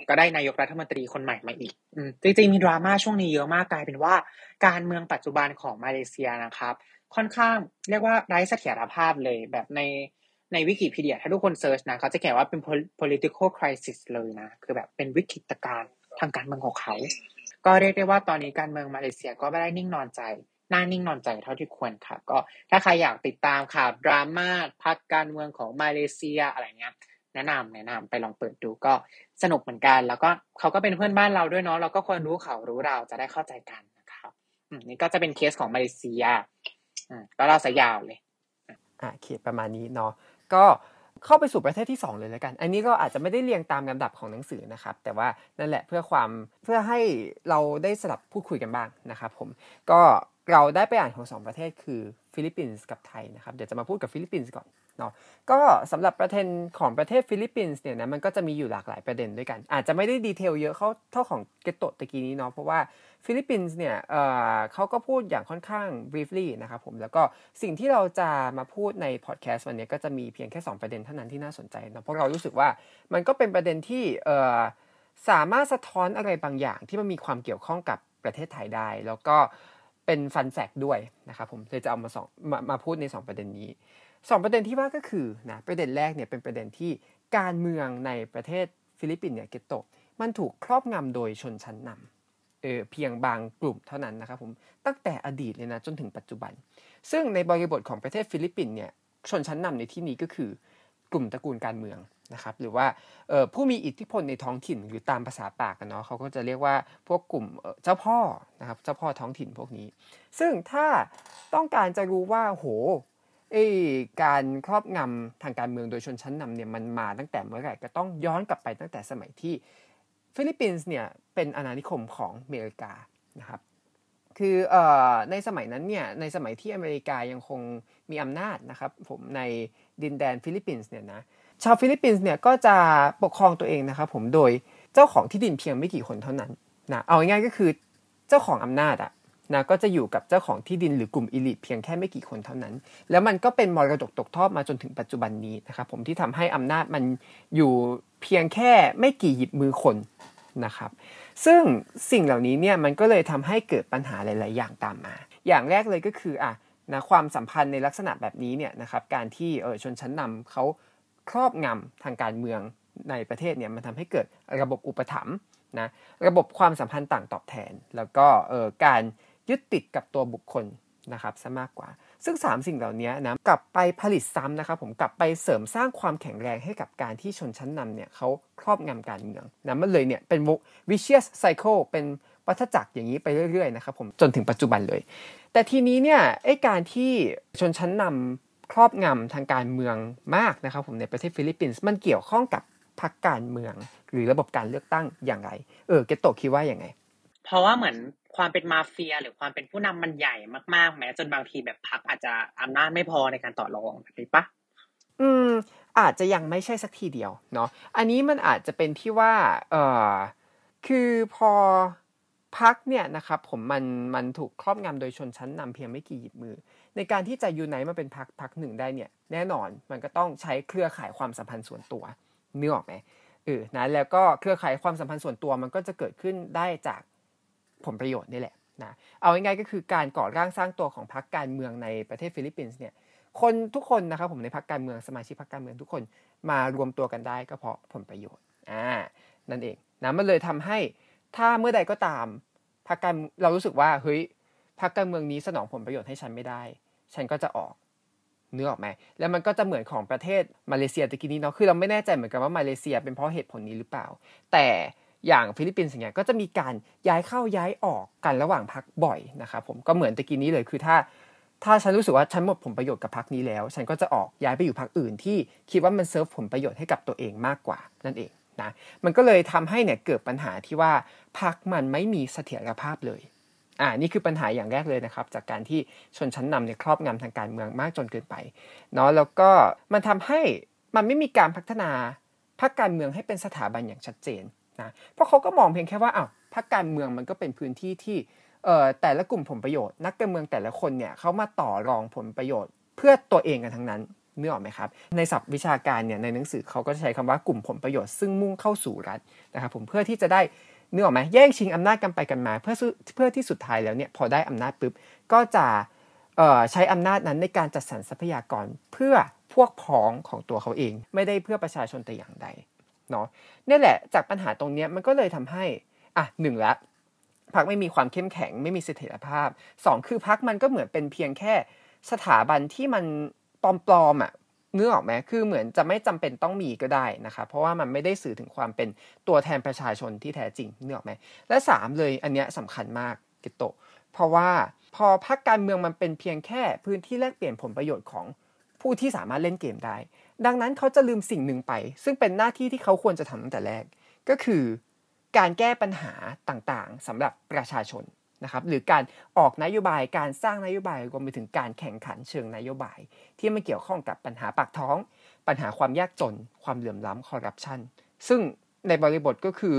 ก็ได้นายกรัฐมนตรีคนใหม่มาอีกอจริงๆมีดราม่าช่วงนี้เยอะมากกลายเป็นว่า การเมืองปัจจุบันของมาเลเซียนะครับ ค่อนข้างเรียกว่าไร้เสถียรภาพเลยแบบใน ในวิกิพีเดียถ้าทุกคนเซิร์ชนะเขาจะเขียนว่าเป็น political crisis เลยนะ คือแบบเป็นวิกฤตการณ์ทางการเมืองของเขา ก็เรียกได้ว่าตอนนี้การเมืองมาเลเซียก็ไม่ได้นิ่งนอนใจน่านิ่งนอนใจเท่าที่ควรครับก็ถ้าใครอยากติดตามข่าวดราม่าพักการเมืองของมาเลเซียอะไรเงี้ยแนะนำแนะนำไปลองเปิดดูก็สนุกเหมือนกัน แล้วก็เขาก็เป็นเพื่อนบ้านเราด้วยเนาะเราก็ควรรู้เขารู้เราจะได้เข้าใจกันนะครับนี่ก็จะเป็นเคสของมาเลเซียอืมก็เล่าสยาวเลย
อ่าเขียนประมาณนี้เนาะ ก็เข้าไปสู่ประเทศที่ 2 เลยแล้วกัน อันนี้ก็อาจจะไม่ได้เรียงตามลำดับของหนังสือนะครับ แต่ว่านั่นแหละเพื่อความเพื่อให้เราได้สลับพูดคุยกันบ้างนะครับผม ก็ เราได้ไปอ่านของสองประเทศคือฟิลิปปินส์กับไทยนะครับเดี๋ยวจะมาพูดกับฟิลิปปินส์ก่อนเนาะก็สำหรับประเด็นของประเทศฟิลิปปินส์เนี่ยนะมันก็จะมีอยู่หลากหลายประเด็นด้วยกัน อาจจะไม่ได้ detail เยอะเขาเท่าของเกตโตตะกี้นี้เนาะเพราะว่าฟิลิปปินส์เนี่ยเอ่อเขาก็พูดอย่างค่อนข้าง briefly นะครับผมแล้วก็สิ่งที่เราจะมาพูดในพอดแคสต์วันนี้ก็จะมีเพียงแค่ 2 ประเด็นเท่านั้นที่น่าสนใจเนาะเพราะเรารู้สึกว่ามันก็เป็นประเด็นที่เอ่อสามารถสะท้อนอะไรบางอย่างที่มันมีความเกี่ยวข้องกับประเทศไทยได้ แล้วก็ เป็น fun fact ด้วยนะครับผมเลยจะเอามาสองมามาพูดใน 2 ประเด็นนี้ 2 ประเด็นที่ว่าก็คือนะประเด็นแรกเนี่ยเป็นประเด็นที่การเมืองในประเทศฟิลิปปินส์เนี่ยเกตโตมันถูกครอบงำโดยชนชั้นนำเออเพียงบางกลุ่มเท่านั้นนะครับผมตั้งแต่อดีตเลยนะจนถึงปัจจุบัน ซึ่งในบริบทของประเทศฟิลิปปินส์เนี่ยชนชั้นนำในที่นี้ก็คือ กลุ่มตระกูลการเมืองนะครับหรือว่าผู้มีอิทธิพลในท้องถิ่นหรือตามภาษาปากกันเนาะเขาก็จะเรียกว่าพวกกลุ่มเจ้าพ่อนะครับเจ้าพ่อท้องถิ่นพวกนี้ ซึ่งถ้าต้องการจะรู้ว่าโหไอ้การครอบงำทางการเมืองโดยชนชั้นนำเนี่ยมันมาตั้งแต่เมื่อไหร่ก็ต้องย้อนกลับไปตั้งแต่สมัยที่ฟิลิปปินส์เนี่ยเป็นอาณานิคมของอเมริกานะครับคืออในสมัยนั้นเนี่ยในสมัยที่อเมริกายังคงมีอำนาจนะครับผมใน ดินแดนฟิลิปปินส์เนี่ยนะชาวฟิลิปปินส์เนี่ยก็จะปกครองตัวเองนะครับผมโดยเจ้าของที่ดินเพียงไม่กี่คนเท่านั้นนะเอาง่ายๆก็คือเจ้าของอำนาจอะนะก็จะอยู่กับเจ้าของที่ดินหรือกลุ่ม elite เพียงแค่ไม่กี่คนเท่านั้น แล้วมันก็เป็นมรดกตกทอดมาจนถึงปัจจุบันนี้นะครับผมที่ทำให้อำนาจมันอยู่เพียงแค่ไม่กี่หยิบมือคนนะครับซึ่งสิ่งเหล่านี้เนี่ยมันก็เลยทำให้เกิดปัญหาหลาย ๆ อย่างตามมา อย่างแรกเลยก็คืออะ นะความสัมพันธ์ในลักษณะแบบนี้เนี่ยนะครับการที่เออชนชั้นนำเขาครอบงำทางการเมืองในประเทศเนี่ยมันทำให้เกิดระบบอุปถัมภ์นะระบบความสัมพันธ์ต่างตอบแทน แล้วก็เออการยึดติดกับตัวบุคคลนะครับซะมากกว่า ซึ่ง 3 สิ่งเหล่านี้นะกลับไปผลิตซ้ำนะครับผมกลับไปเสริมสร้างความแข็งแรงให้กับการที่ชนชั้นนำเนี่ยเขาครอบงำการเมืองนะมันเลยเนี่ยเป็น vicious cycle เป็น วัฏจักรอย่างนี้ไปเรื่อยๆนะครับผมจนถึงปัจจุบันเลย แต่ทีนี้เนี่ยไอ้การที่ชนชั้นนำครอบงำทางการเมืองมากนะครับผมในประเทศฟิลิปปินส์มันเกี่ยวข้องกับพรรคการเมือง หรือระบบการเลือกตั้งอย่างไรเออเกตโตคิดว่าอย่างไง
เพราะว่าเหมือนความเป็นมาเฟีย หรือความเป็นผู้นำมันใหญ่มากๆ แม้จนบางทีแบบพรรคอาจจะอำนาจไม่พอในการต่อรองแบบนี้ปะ
อืม อาจจะยังไม่ใช่สักทีเดียวเนาะอันนี้มันอาจจะเป็นที่ว่าเออคือพอ พรรคเนี่ยนะครับผมมันมันถูกครอบงำโดยชนชั้นนำเพียงไม่กี่หยิบมือ ในการที่จะ unite มาเป็นพรรคพรรคหนึ่งได้เนี่ยแน่นอนมันก็ต้องใช้เครือข่ายความสัมพันธ์ส่วนตัวนึกออกไหมเออนะแล้วก็เครือข่ายความสัมพันธ์ส่วนตัวมันก็จะเกิดขึ้นได้จากผลประโยชน์นี่แหละนะเอาง่ายๆก็คือการก่อร่างสร้างตัวของพรรคการเมืองในประเทศฟิลิปปินส์เนี่ยคนทุกคนนะครับผมในพรรคการเมืองสมาชิกพรรคการเมืองทุกคนมารวมตัวกันได้ก็เพราะผลประโยชน์อ่านั่นเองนะมันเลยทำให้ ถ้าเมื่อใดก็ตามพรรคการเรารู้สึกว่าเฮ้ยพรรคการเมืองนี้สนองผลประโยชน์ให้ฉันไม่ได้ ฉันก็จะออกเนื้อออกไหมแล้วมันก็จะเหมือนของประเทศมาเลเซียตะกี้นี้เนาะคือเราไม่แน่ใจเหมือนกันว่ามาเลเซียเป็นเพราะเหตุผลนี้หรือเปล่า แต่อย่างฟิลิปปินส์อย่างเงี้ยก็จะมีการย้ายเข้าย้ายออกกันระหว่างพักบ่อยนะครับผมก็เหมือนตะกี้นี้เลยคือถ้า ถ้าฉันรู้สึกว่าฉันหมดผลประโยชน์กับพักนี้แล้ว ฉันก็จะออกย้ายไปอยู่พักอื่นที่คิดว่ามันเซิร์ฟผลประโยชน์ให้กับตัวเองมากกว่านั่นเอง นะมันก็เลยทำให้เนี่ยเกิดปัญหาที่ว่าพักมันไม่มีเสถียรภาพเลยอ่านี่คือปัญหาอย่างแรกเลยนะครับ จากการที่ชนชั้นนำเนี่ยครอบงำทางการเมืองมากจนเกินไปเนาะแล้วก็มันทำให้มันไม่มีการพัฒนาพรรคการเมืองให้เป็นสถาบันอย่างชัดเจนนะเพราะเขาก็มองเพียงแค่ว่าอ้าวพรรคการเมืองมันก็เป็นพื้นที่ที่เอ่อแต่ละกลุ่มผลประโยชน์ นักการเมืองแต่ละคนเนี่ยเขามาต่อรองผลประโยชน์ เพื่อตัวเองกันทั้งนั้น นึกออกไหมครับ ในศัพท์วิชาการเนี่ยในหนังสือเขาก็ใช้คำว่ากลุ่มผลประโยชน์ซึ่งมุ่งเข้าสู่รัฐนะครับผมเพื่อที่จะได้นึกออกไหมแย่งชิงอำนาจกันไปกันมา เพื่อเพื่อที่สุดท้ายแล้วเนี่ยพอได้อำนาจปุ๊บก็จะใช้อำนาจนั้นในการจัดสรรทรัพยากรเพื่อพวกพ้องของตัวเขาเอง ไม่ได้เพื่อประชาชนแต่อย่างใดเนาะนี่แหละจากปัญหาตรงนี้มันก็เลยทำให้อะหนึ่งละพักไม่มีความเข้มแข็งไม่มีเสถียรภาพสองคือพักมันก็เหมือนเป็นเพียงแค่สถาบันที่มัน ปลอมๆอะเนื้อออกไหมคือเหมือนจะไม่จำเป็นต้องมีก็ได้นะครับเพราะว่ามันไม่ได้สื่อถึงความเป็นตัวแทนประชาชนที่แท้จริงเนื้อออกไหมและ 3 เลยอันเนี้ยสำคัญมากกตโต เพราะว่าพอพรรคการเมืองมันเป็นเพียงแค่พื้นที่แลกเปลี่ยนผลประโยชน์ของผู้ที่สามารถเล่นเกมได้ ดังนั้นเขาจะลืมสิ่งหนึ่งไป ซึ่งเป็นหน้าที่ที่เขาควรจะทำตั้งแต่แรก ก็คือการแก้ปัญหาต่างๆสำหรับประชาชน นะครับหรือการออกนโยบายการสร้างนโยบายรวมไปถึงการแข่งขันเชิงนโยบาย ที่มันเกี่ยวข้องกับปัญหาปากท้อง ปัญหาความยากจน ความเหลื่อมล้ำคอร์รัปชันซึ่งในบริบทก็คือ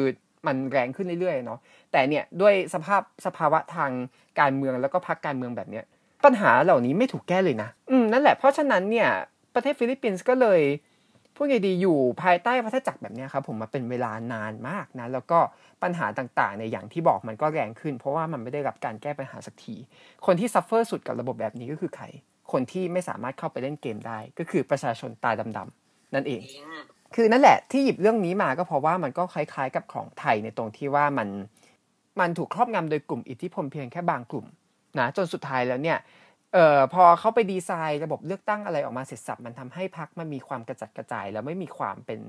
มันแรงขึ้นเรื่อยๆเนาะแต่เนี่ยด้วยสภาพสภาวะทางการเมืองแล้วก็พรรคการเมืองแบบเนี้ยปัญหาเหล่านี้ไม่ถูกแก้เลยนะอืมนั่นแหละเพราะฉะนั้นเนี่ยประเทศฟิลิปปินส์ก็เลย พูดไงดีอยู่ภายใต้วัฏจักรแบบนี้ครับผมมาเป็นเวลานานมากนะแล้วก็ปัญหาต่างๆในอย่างที่บอกมันก็แรงขึ้น เพราะว่ามันไม่ได้รับการแก้ปัญหาสักที คนที่ suffer สุดกับระบบแบบนี้ก็คือใคร คนที่ไม่สามารถเข้าไปเล่นเกมได้ ก็คือประชาชนตาดำๆนั่นเอง คือนั่นแหละที่หยิบเรื่องนี้มาก็เพราะว่ามันก็คล้ายๆกับของไทยในตรงที่ว่ามันมันถูกครอบงำโดยกลุ่มอิทธิพลเพียงแค่บางกลุ่มนะจนสุดท้ายแล้วเนี่ย เอ่อพอเขาไปดีไซน์ระบบเลือกตั้งอะไรออกมาเสร็จสับมันทำให้พักมันมีความกระจัดกระจาย แล้วไม่มีความเป็น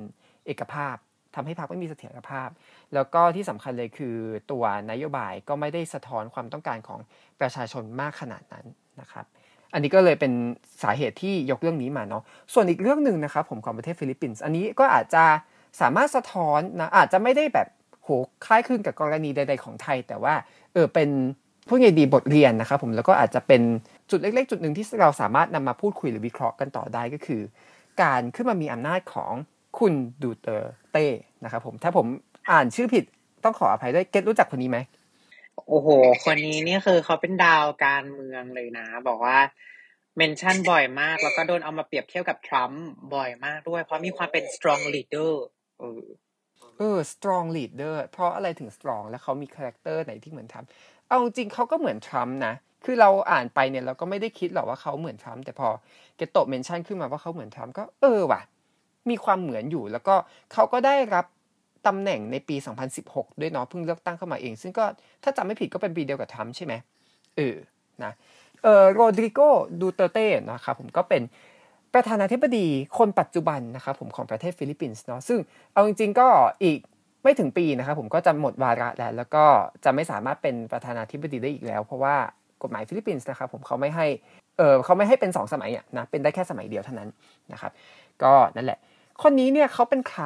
เอกภาพทำให้พักไม่มีเสถียรภาพ แล้วก็ที่สำคัญเลยคือตัวนโยบายก็ไม่ได้สะท้อนความต้องการของประชาชนมากขนาดนั้นนะครับ อันนี้ก็เลยเป็นสาเหตุที่ยกเรื่องนี้มาเนาะส่วนอีกเรื่องหนึ่งนะครับผมของประเทศฟิลิปปินส์อันนี้ก็อาจจะสามารถสะท้อนนะอาจจะไม่ได้แบบโหคล้ายคลึงกับกรณีใด ๆของไทย แต่ว่าเออเป็นพูดง่ายดีบทเรียนนะครับผมแล้วก็อาจจะเป็น จุดเล็กๆ จุดหนึ่งที่เราสามารถนำมาพูดคุยหรือวิเคราะห์กันต่อได้ก็คือ การขึ้นมามีอำนาจของคุณดูเตอร์เต้นะครับผมถ้าผมอ่านชื่อผิดต้องขออภัยด้วยเกตรู้จักคนนี้ไหม
โอ้โห คนนี้นี่คือเขาเป็นดาวการเมืองเลยนะ บอกว่าเมนชั่นบ่อยมาก แล้วก็โดนเอามาเปรียบเทียบกับทรัมป์บ่อยมากด้วย เพราะมีความเป็น strong leader เออ
เออ strong leader เพราะอะไรถึง strong แล้วเขามี character ไหนที่เหมือนทรัมป์เอาจริงเขาก็เหมือนทรัมป์นะ คือเราอ่านไปเนี่ยเราก็ไม่ได้คิดหรอกว่าเขาเหมือนทรัมป์แต่พอเกตโต mention ขึ้นมาว่าเขาเหมือนทรัมป์ก็เออว่ะ มีความเหมือนอยู่แล้วก็เขาก็ได้รับตำแหน่งในปี 2016 ด้วยเนาะเพิ่งเลือกตั้งเข้ามาเอง ซึ่งก็ถ้าจำไม่ผิดก็เป็นปีเดียวกับทรัมป์ใช่ไหมเออนะเออโรดริโกดูเตเต้นะครับผมก็เป็นประธานาธิบดีคนปัจจุบันนะครับผมของประเทศฟิลิปปินส์เนาะซึ่งเอาจริงๆก็อีกไม่ถึงปีนะครับผมก็จะหมดวาระแล้วแล้วก็จะไม่สามารถเป็นประธานาธิบดีได้อีกแล้ว เพราะว่า กฎหมายฟิลิปปินส์นะครับผมเขาไม่ให้เออเขาไม่ให้เป็น 2 สมัยอะนะเป็นได้แค่สมัยเดียวเท่านั้นนะครับก็นั่นแหละ คนนี้เนี่ยเขาเป็นใคร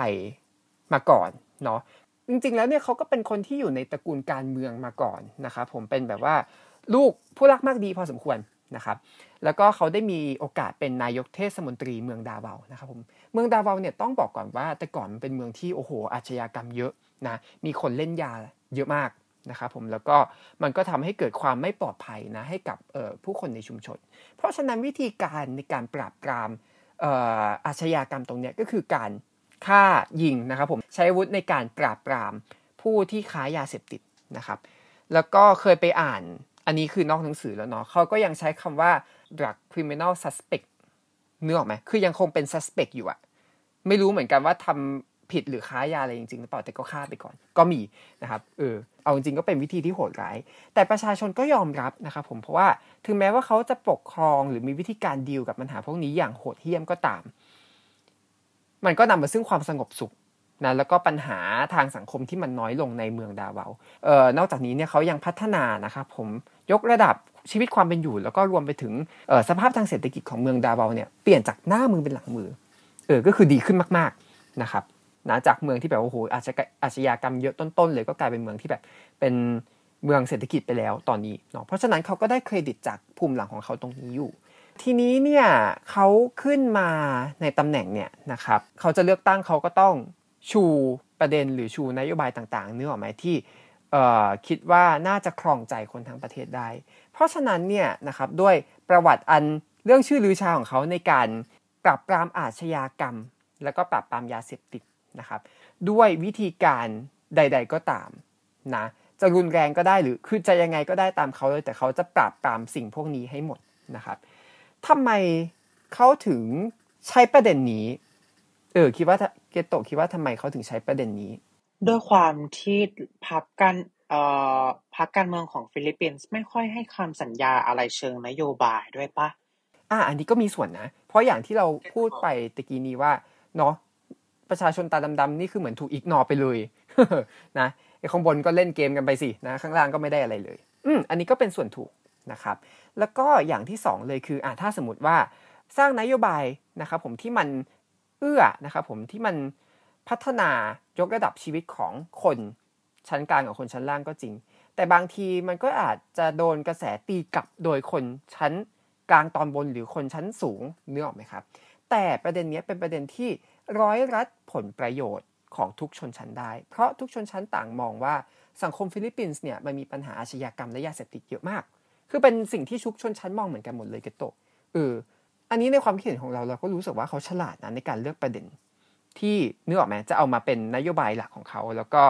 มาก่อนเนาะจริงๆแล้วเนี่ยเขาก็เป็นคนที่อยู่ในตระกูลการเมืองมาก่อนนะครับผมเป็นแบบว่าลูกผู้รักมากดีพอสมควรนะครับแล้วก็เขาได้มีโอกาสเป็นนายกเทศมนตรีเมืองดาเวานะครับผมเมืองดาเวาเนี่ยต้องบอกก่อนว่าแต่ก่อนมันเป็นเมืองที่โอ้โหอาชญากรรมเยอะนะมีคนเล่นยาเยอะมาก นะครับผมแล้วก็มันก็ทำให้เกิดความไม่ปลอดภัยนะให้กับผู้คนในชุมชน เพราะฉะนั้นวิธีการในการปราบปรามอาชญากรรมตรงนี้ก็คือการฆ่ายิงนะครับผมใช้อาวุธในการปราบปรามผู้ที่ค้ายาเสพติดนะครับ แล้วก็เคยไปอ่านอันนี้คือนอกหนังสือแล้วเนาะเขาก็ยังใช้คำว่า drug criminal suspect เนื้อออกไหมคือยังคงเป็น suspect อยู่อะไม่รู้เหมือนกันว่าทำ ผิดหรือค้ายาอะไรจริงๆหรือเปล่าแต่ก็ฆ่าไปก่อน ก็มีนะครับเออเอาจริงๆก็เป็นวิธีที่โหดร้าย แต่ประชาชนก็ยอมรับนะครับผมเพราะว่าถึงแม้ว่าเขาจะปกครองหรือมีวิธีการดีลกับปัญหาพวกนี้อย่างโหดเหี้ยมก็ตาม มันก็นำมาซึ่งความสงบสุขนะแล้วก็ปัญหาทางสังคมที่มันน้อยลงในเมืองดาวาเอ่อนอกจากนี้เนี่ยเขายังพัฒนานะครับผมยกระดับชีวิตความเป็นอยู่ แล้วก็รวมไปถึงสภาพทางเศรษฐกิจของเมืองดาวาเนี่ยเปลี่ยนจากหน้ามือเป็นหลังมือเออก็คือดีขึ้นมาก ๆนะครับ นะจากเมืองที่แบบโอ้โหอาชญอาชญากรรมเยอะต้นๆเลยก็กลายเป็นเมืองที่แบบเป็นเมืองเศรษฐกิจไปแล้วตอนนี้เนาะเพราะฉะนั้นเขาก็ได้เครดิตจากภูมิหลังของเขาตรงนี้อยู่ ทีนี้เนี่ยเขาขึ้นมาในตำแหน่งเนี่ยนะครับเขาจะเลือกตั้งเขาก็ต้องชูประเด็นหรือชูนโยบายต่างๆเนื้อออกไหมที่คิดว่าน่าจะครองใจคนทั้งประเทศได้ เพราะฉะนั้นเนี่ยนะครับด้วยประวัติอันเรื่องชื่อลือชาของเขาในการปราบปรามอาชญากรรม แล้วก็ปราบปรามยาเสพติด นะครับด้วยวิธีการใด ๆก็ตามนะจะรุนแรงก็ได้หรือคือจะยังไงก็ได้ตามเขาเลยแต่เขาจะปราบปรามสิ่งพวกนี้ให้หมดนะครับทำไมเขาถึงใช้ประเด็นนี้เออคิดว่าเกโตคิดว่าทำไมเขาถึงใช้ประเด็นนี้
ด้วยความที่พรรคการเอ่อพรรคการเมืองของฟิลิปปินส์ไม่ค่อยให้คำสัญญาอะไรเชิงนโยบายด้วยปะ
อ่าอันนี้ก็มีส่วนนะ เพราะอย่างที่เราพูดไปตะกี้นี้ว่าเนาะ ประชาชนตาดำๆนี่คือเหมือนถูก ignore ไปเลยนะไอ้ข้างบนก็เล่นเกมกันไปสินะข้างล่างก็ไม่ได้อะไรเลย อืมอันนี้ก็เป็นส่วนถูกนะครับ แล้วก็อย่างที่ 2 เลยคืออ่าถ้าสมมติว่าสร้างนโยบายนะครับผมที่มันเอื้อนะครับผมที่มันพัฒนายกระดับชีวิตของคนชั้นกลางกับคนชั้นล่างก็จริง แต่บางทีมันก็อาจจะโดนกระแสตีกลับโดยคนชั้นกลางตอนบนหรือคนชั้นสูงเนื้อออกไหมครับ แต่ประเด็นนี้เป็นประเด็นที่ ร้อยรัดผลประโยชน์ของทุกชนชั้นได้ เพราะทุกชนชั้นต่างมองว่าสังคมฟิลิปปินส์เนี่ยมันมีปัญหาอาชญากรรมและยาเสพติดเยอะมาก คือเป็นสิ่งที่ทุกชนชั้นมองเหมือนกันหมดเลยเกตโตเอออันนี้ในความคิดเห็นของเราเราก็รู้สึกว่าเขาฉลาดนะในการเลือกประเด็น ที่นึกออกไหมจะเอามาเป็นนโยบายหลักของเขา แล้วก็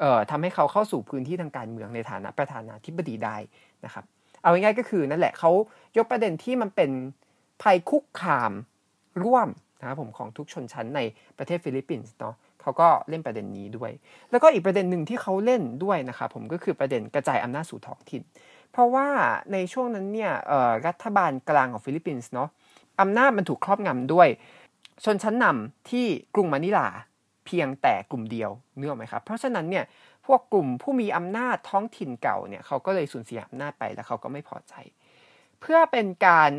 เอ่อทำให้เขาเข้าสู่พื้นที่ทางการเมืองในฐานะประธานาธิบดีได้นะครับเอาง่ายๆก็คือนั่นแหละเขายกประเด็นที่มันเป็นภัยคุกคามร่วม นะครับผมของทุกชนชั้นในประเทศฟิลิปปินส์เนาะเขาก็เล่นประเด็นนี้ด้วย แล้วก็อีกประเด็นหนึ่งที่เขาเล่นด้วยนะครับผมก็คือประเด็นกระจายอำนาจสู่ท้องถิ่น เพราะว่าในช่วงนั้นเนี่ยรัฐบาลกลางของฟิลิปปินส์เนาะอำนาจมันถูกครอบงำด้วย ชนชั้นนำที่กรุงมะนิลาเพียงแต่กลุ่มเดียวนึกออกไหมครับ เพราะฉะนั้นเนี่ยพวกกลุ่มผู้มีอำนาจท้องถิ่นเก่าเนี่ยเขาก็เลยสูญเสียอำนาจไปแล้วเขาก็ไม่พอใจเพื่อเป็นการ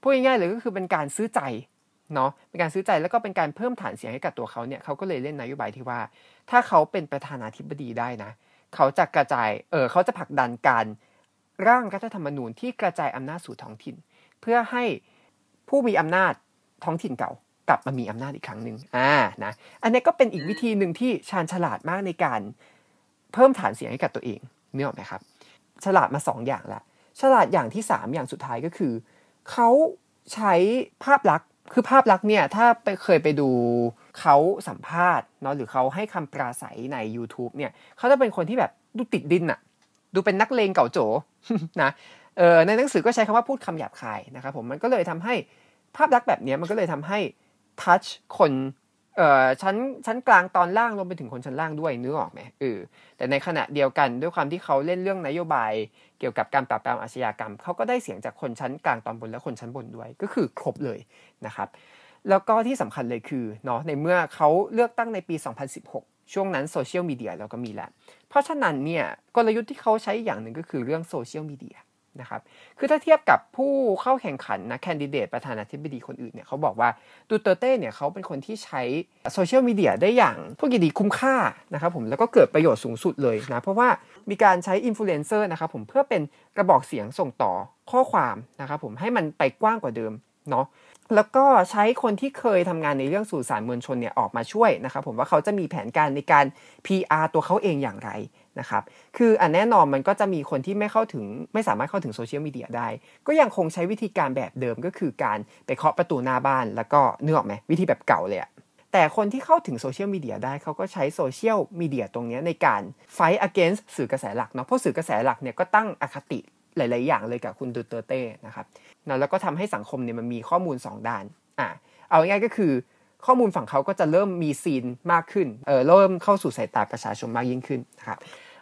พูดง่ายๆเลยก็คือเป็นการซื้อใจ เนาะเป็นการซื้อใจแล้วก็เป็นการเพิ่มฐานเสียงให้กับตัวเขาเนี่ยเขาก็เลยเล่นนโยบายที่ว่า ถ้าเขาเป็นประธานาธิบดีได้นะ เขาจะกระจายเออเขาจะผลักดันการร่างรัฐธรรมนูญที่กระจายอำนาจสู่ท้องถิ่น เพื่อให้ผู้มีอำนาจท้องถิ่นเก่ากลับมามีอำนาจอีกครั้งหนึ่งอ่านะอันนี้ก็เป็นอีกวิธีหนึ่งที่ชาญฉลาดมากในการเพิ่มฐานเสียงให้กับตัวเองเนื้ออไหมครับ ฉลาดมาสองอย่างละฉลาดอย่างที่สามอย่างสุดท้ายก็คือ เขาใช้ภาพลักษณ์ คือภาพลักษณ์เนี่ยถ้าไปเคยไปดูเขาสัมภาษณ์เนาะหรือเขาให้คำปราศัยใน YouTube เนี่ยเขาจะเป็นคนที่แบบดูติดดินอะดูเป็นนักเลงเก่าโจนะเออในหนังสือก็ใช้คำว่าพูดคำหยาบคายนะครับผมมันก็เลยทำให้ภาพลักษณ์แบบนี้มันก็เลยทำให้ทัชคน เอ่อชั้นชั้นกลางตอนล่างรวมไปถึงคนชั้นล่างด้วยนึกออกไหมเออแต่ในขณะเดียวกันด้วยความที่เขาเล่นเรื่องนโยบาย เกี่ยวกับการปราบปรามอาชญากรรมเขาก็ได้เสียงจากคนชั้นกลางตอนบนและคนชั้นบนด้วย ก็คือครบเลยนะครับ แล้วก็ที่สำคัญเลยคือเนาะในเมื่อเขาเลือกตั้งในปี 2016 ช่วงนั้นโซเชียลมีเดียเราก็มีแล้วเพราะฉะนั้นเนี่ยกลยุทธ์ที่เขาใช้อย่างหนึ่งก็คือเรื่องโซเชียลมีเดีย นะครับ คือถ้าเทียบกับผู้เข้าแข่งขันนะแคนดิเดตประธานาธิบดีคนอื่นเนี่ยเขาบอกว่าดูเตเต้เนี่ยเขาเป็นคนที่ใช้โซเชียลมีเดียได้อย่างพวกดีคุ้มค่านะครับผมแล้วก็เกิดประโยชน์สูงสุดเลยนะ เพราะว่ามีการใช้อินฟลูเอนเซอร์นะครับผมเพื่อเป็นกระบอกเสียงส่งต่อข้อความนะครับผมให้มันไปกว้างกว่าเดิมเนาะแล้วก็ใช้คนที่เคยทำงานในเรื่องสื่อสารมวลชนเนี่ยออกมาช่วยนะครับผมว่าเขาจะมีแผนการในการ PR ตัวเขาเองอย่างไร นะครับ คืออันแน่นอนมันก็จะมีคนที่ไม่เข้าถึงไม่สามารถเข้าถึงโซเชียลมีเดียได้ ก็ยังคงใช้วิธีการแบบเดิมก็คือการไปเคาะประตูหน้าบ้าน แล้วก็เนื้อออกไหมวิธีแบบเก่าเลยอะแต่คนที่เข้าถึงโซเชียลมีเดียได้เขาก็ใช้โซเชียลมีเดียตรงนี้ในการ fight against สื่อกระแสหลักเนาะเพราะสื่อกระแสหลักเนี่ยก็ตั้งอคติหลาย ๆ อย่างเลยกับคุณดูเตอร์เต้นะครับนะแล้วก็ทำให้สังคมเนี่ยมันมีข้อมูล 2 ด้านอ่าเอาง่ายๆก็คือข้อมูลฝั่งเขาก็จะเริ่มมีซีนมากขึ้นเออเริ่มเข้าสู่สายตาประชาชนมากยิ่งขึ้นนะครับ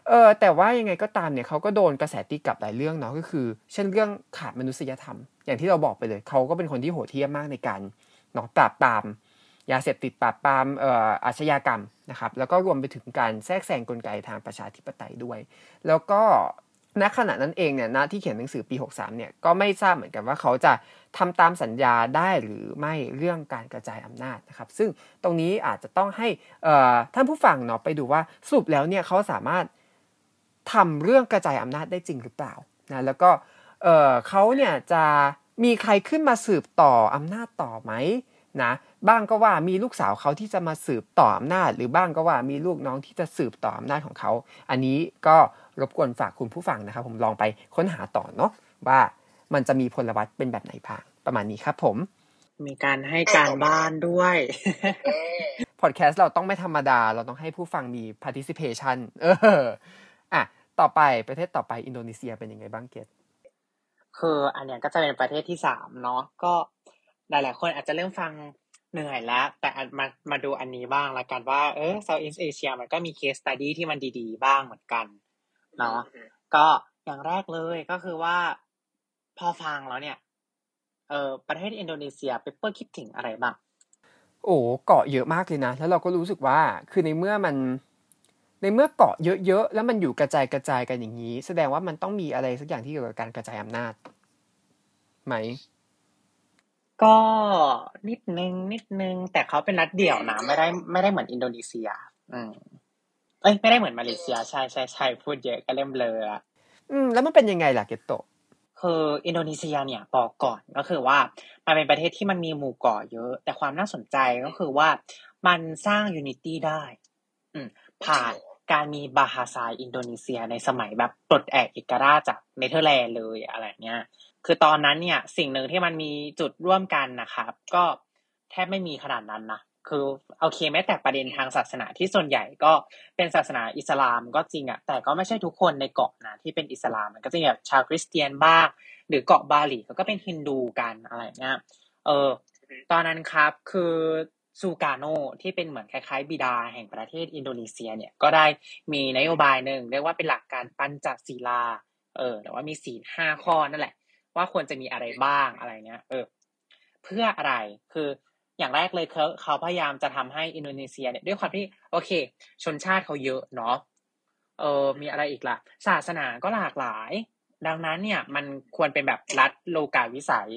เออแต่ว่ายังไงก็ตามเนี่ยเขาก็โดนกระแสตีกลับหลายเรื่องเนาะก็คือ เช่นเรื่องขาดมนุษยธรรม อย่างที่เราบอกไปเลยเขาก็เป็นคนที่โหดเหี้ยมมากในการเนาะปราบปราม ยาเสพติดปราบปรามเอ่ออาชญากรรมนะครับ แล้วก็รวมไปถึงการแทรกแซงกลไกทางประชาธิปไตยด้วย แล้วก็ณขณะนั้นเองเนี่ยณที่เขียนหนังสือปี 63เนี่ยก็ไม่ทราบเหมือนกันว่าเขาจะทำตามสัญญาได้หรือไม่เรื่องการกระจายอำนาจนะครับ ซึ่งตรงนี้อาจจะต้องให้ท่านผู้ฟังเนาะไปดูว่าสรุปแล้วเนี่ยเขาสามารถ ทำเรื่องกระจายอำนาจได้จริงหรือเปล่านะแล้วก็เขาเนี่ยจะมีใครขึ้นมาสืบต่ออำนาจต่อไหมนะบ้างก็ว่ามีลูกสาวเขาที่จะมาสืบต่ออำนาจ หรือบ้างก็ว่ามีลูกน้องที่จะสืบต่ออำนาจของเขา อันนี้ก็รบกวนฝากคุณผู้ฟังนะครับ ผมลองไปค้นหาต่อเนาะว่ามันจะมีพลวัตเป็นแบบไหนบ้างประมาณนี้ครับผม
มีการให้การบ้านด้วย
พอดแคสต์เราต้องไม่ธรรมดา เราต้องให้ผู้ฟังมี participation เอออะ ต่อไปประเทศต่อไปอินโดนีเซียเป็นยังไงบ้างเกต
คืออันเนี้ยก็จะเป็นประเทศที่สามเนาะก็หลาย ๆ คนอาจจะเริ่มฟังเหนื่อยแล้ว แต่มามาดูอันนี้บ้างละกันว่า เออ Southeast Asia มันก็มี case study ที่มันดีๆ บ้างเหมือนกันเนาะก็อย่างแรกเลยก็คือว่า พอฟังแล้วเนี่ย เออประเทศอินโดนีเซียเปเปอร์คิดถึงอะไรบ้าง
โอ้เกาะเยอะมากเลยนะ แล้วเราก็รู้สึกว่าคือในเมื่อมัน ในเมื่อเกาะเยอะๆ แล้วมันอยู่กระจายกระจายกันอย่างนี้ แสดงว่ามันต้องมีอะไรสักอย่างที่เกี่ยวกับการกระจายอำนาจ ไหม
ก็นิดนึงนิดนึง แต่เขาเป็นรัฐเดี่ยวนะไม่ได้ไม่ได้เหมือนอินโดนีเซีย อืมเอ้ยไม่ได้เหมือนมาเลเซียใช่ใช่ใช่พูดเยอะก็เริ่มเบลอ
อืม แล้วมันเป็นยังไงล่ะเกตโต
คืออินโดนีเซียเนี่ยบอกก่อนก็คือว่ามันเป็นประเทศที่มันมีหมู่เกาะเยอะ แต่ความน่าสนใจก็คือว่ามันสร้าง unity ได้ อืมผ่าน การมีบาฮาซาอินโดนีเซียในสมัยแบบปลดแอกเอกราชจากเนเธอร์แลนด์เลยอะไรเงี้ย คือตอนนั้นเนี่ยสิ่งหนึ่งที่มันมีจุดร่วมกันนะครับ ก็แทบไม่มีขนาดนั้นนะคือโอเคแม้แต่ประเด็นทางศาสนาที่ส่วนใหญ่ก็เป็นศาสนาอิสลามก็จริงอะแต่ก็ไม่ใช่ทุกคนในเกาะนะที่เป็นอิสลามมันก็จะแบบชาวคริสเตียนบ้างหรือเกาะบาหลีเขาก็เป็นฮินดูกันอะไรเงี้ยเออตอนนั้นครับคือ ซูกาโนที่เป็นเหมือนคล้ายๆ บิดาแห่งประเทศอินโดนีเซียเนี่ยก็ได้มีนโยบายหนึ่งเรียกว่าเป็นหลักการปัญจศีลา เออแต่ว่ามีศีลห้าข้อนั่นแหละ ว่าควรจะมีอะไรบ้างอะไรเนี้ยเออเพื่ออะไรคืออย่างแรกเลยเขาเขาพยายามจะทำให้อินโดนีเซียเนี่ยด้วยความที่โอเค ชนชาติเขาเยอะเนาะเออมีอะไรอีกล่ะ ศาสนาก็หลากหลาย ดังนั้นเนี่ยมันควรเป็นแบบรัฐโลกาวิสัย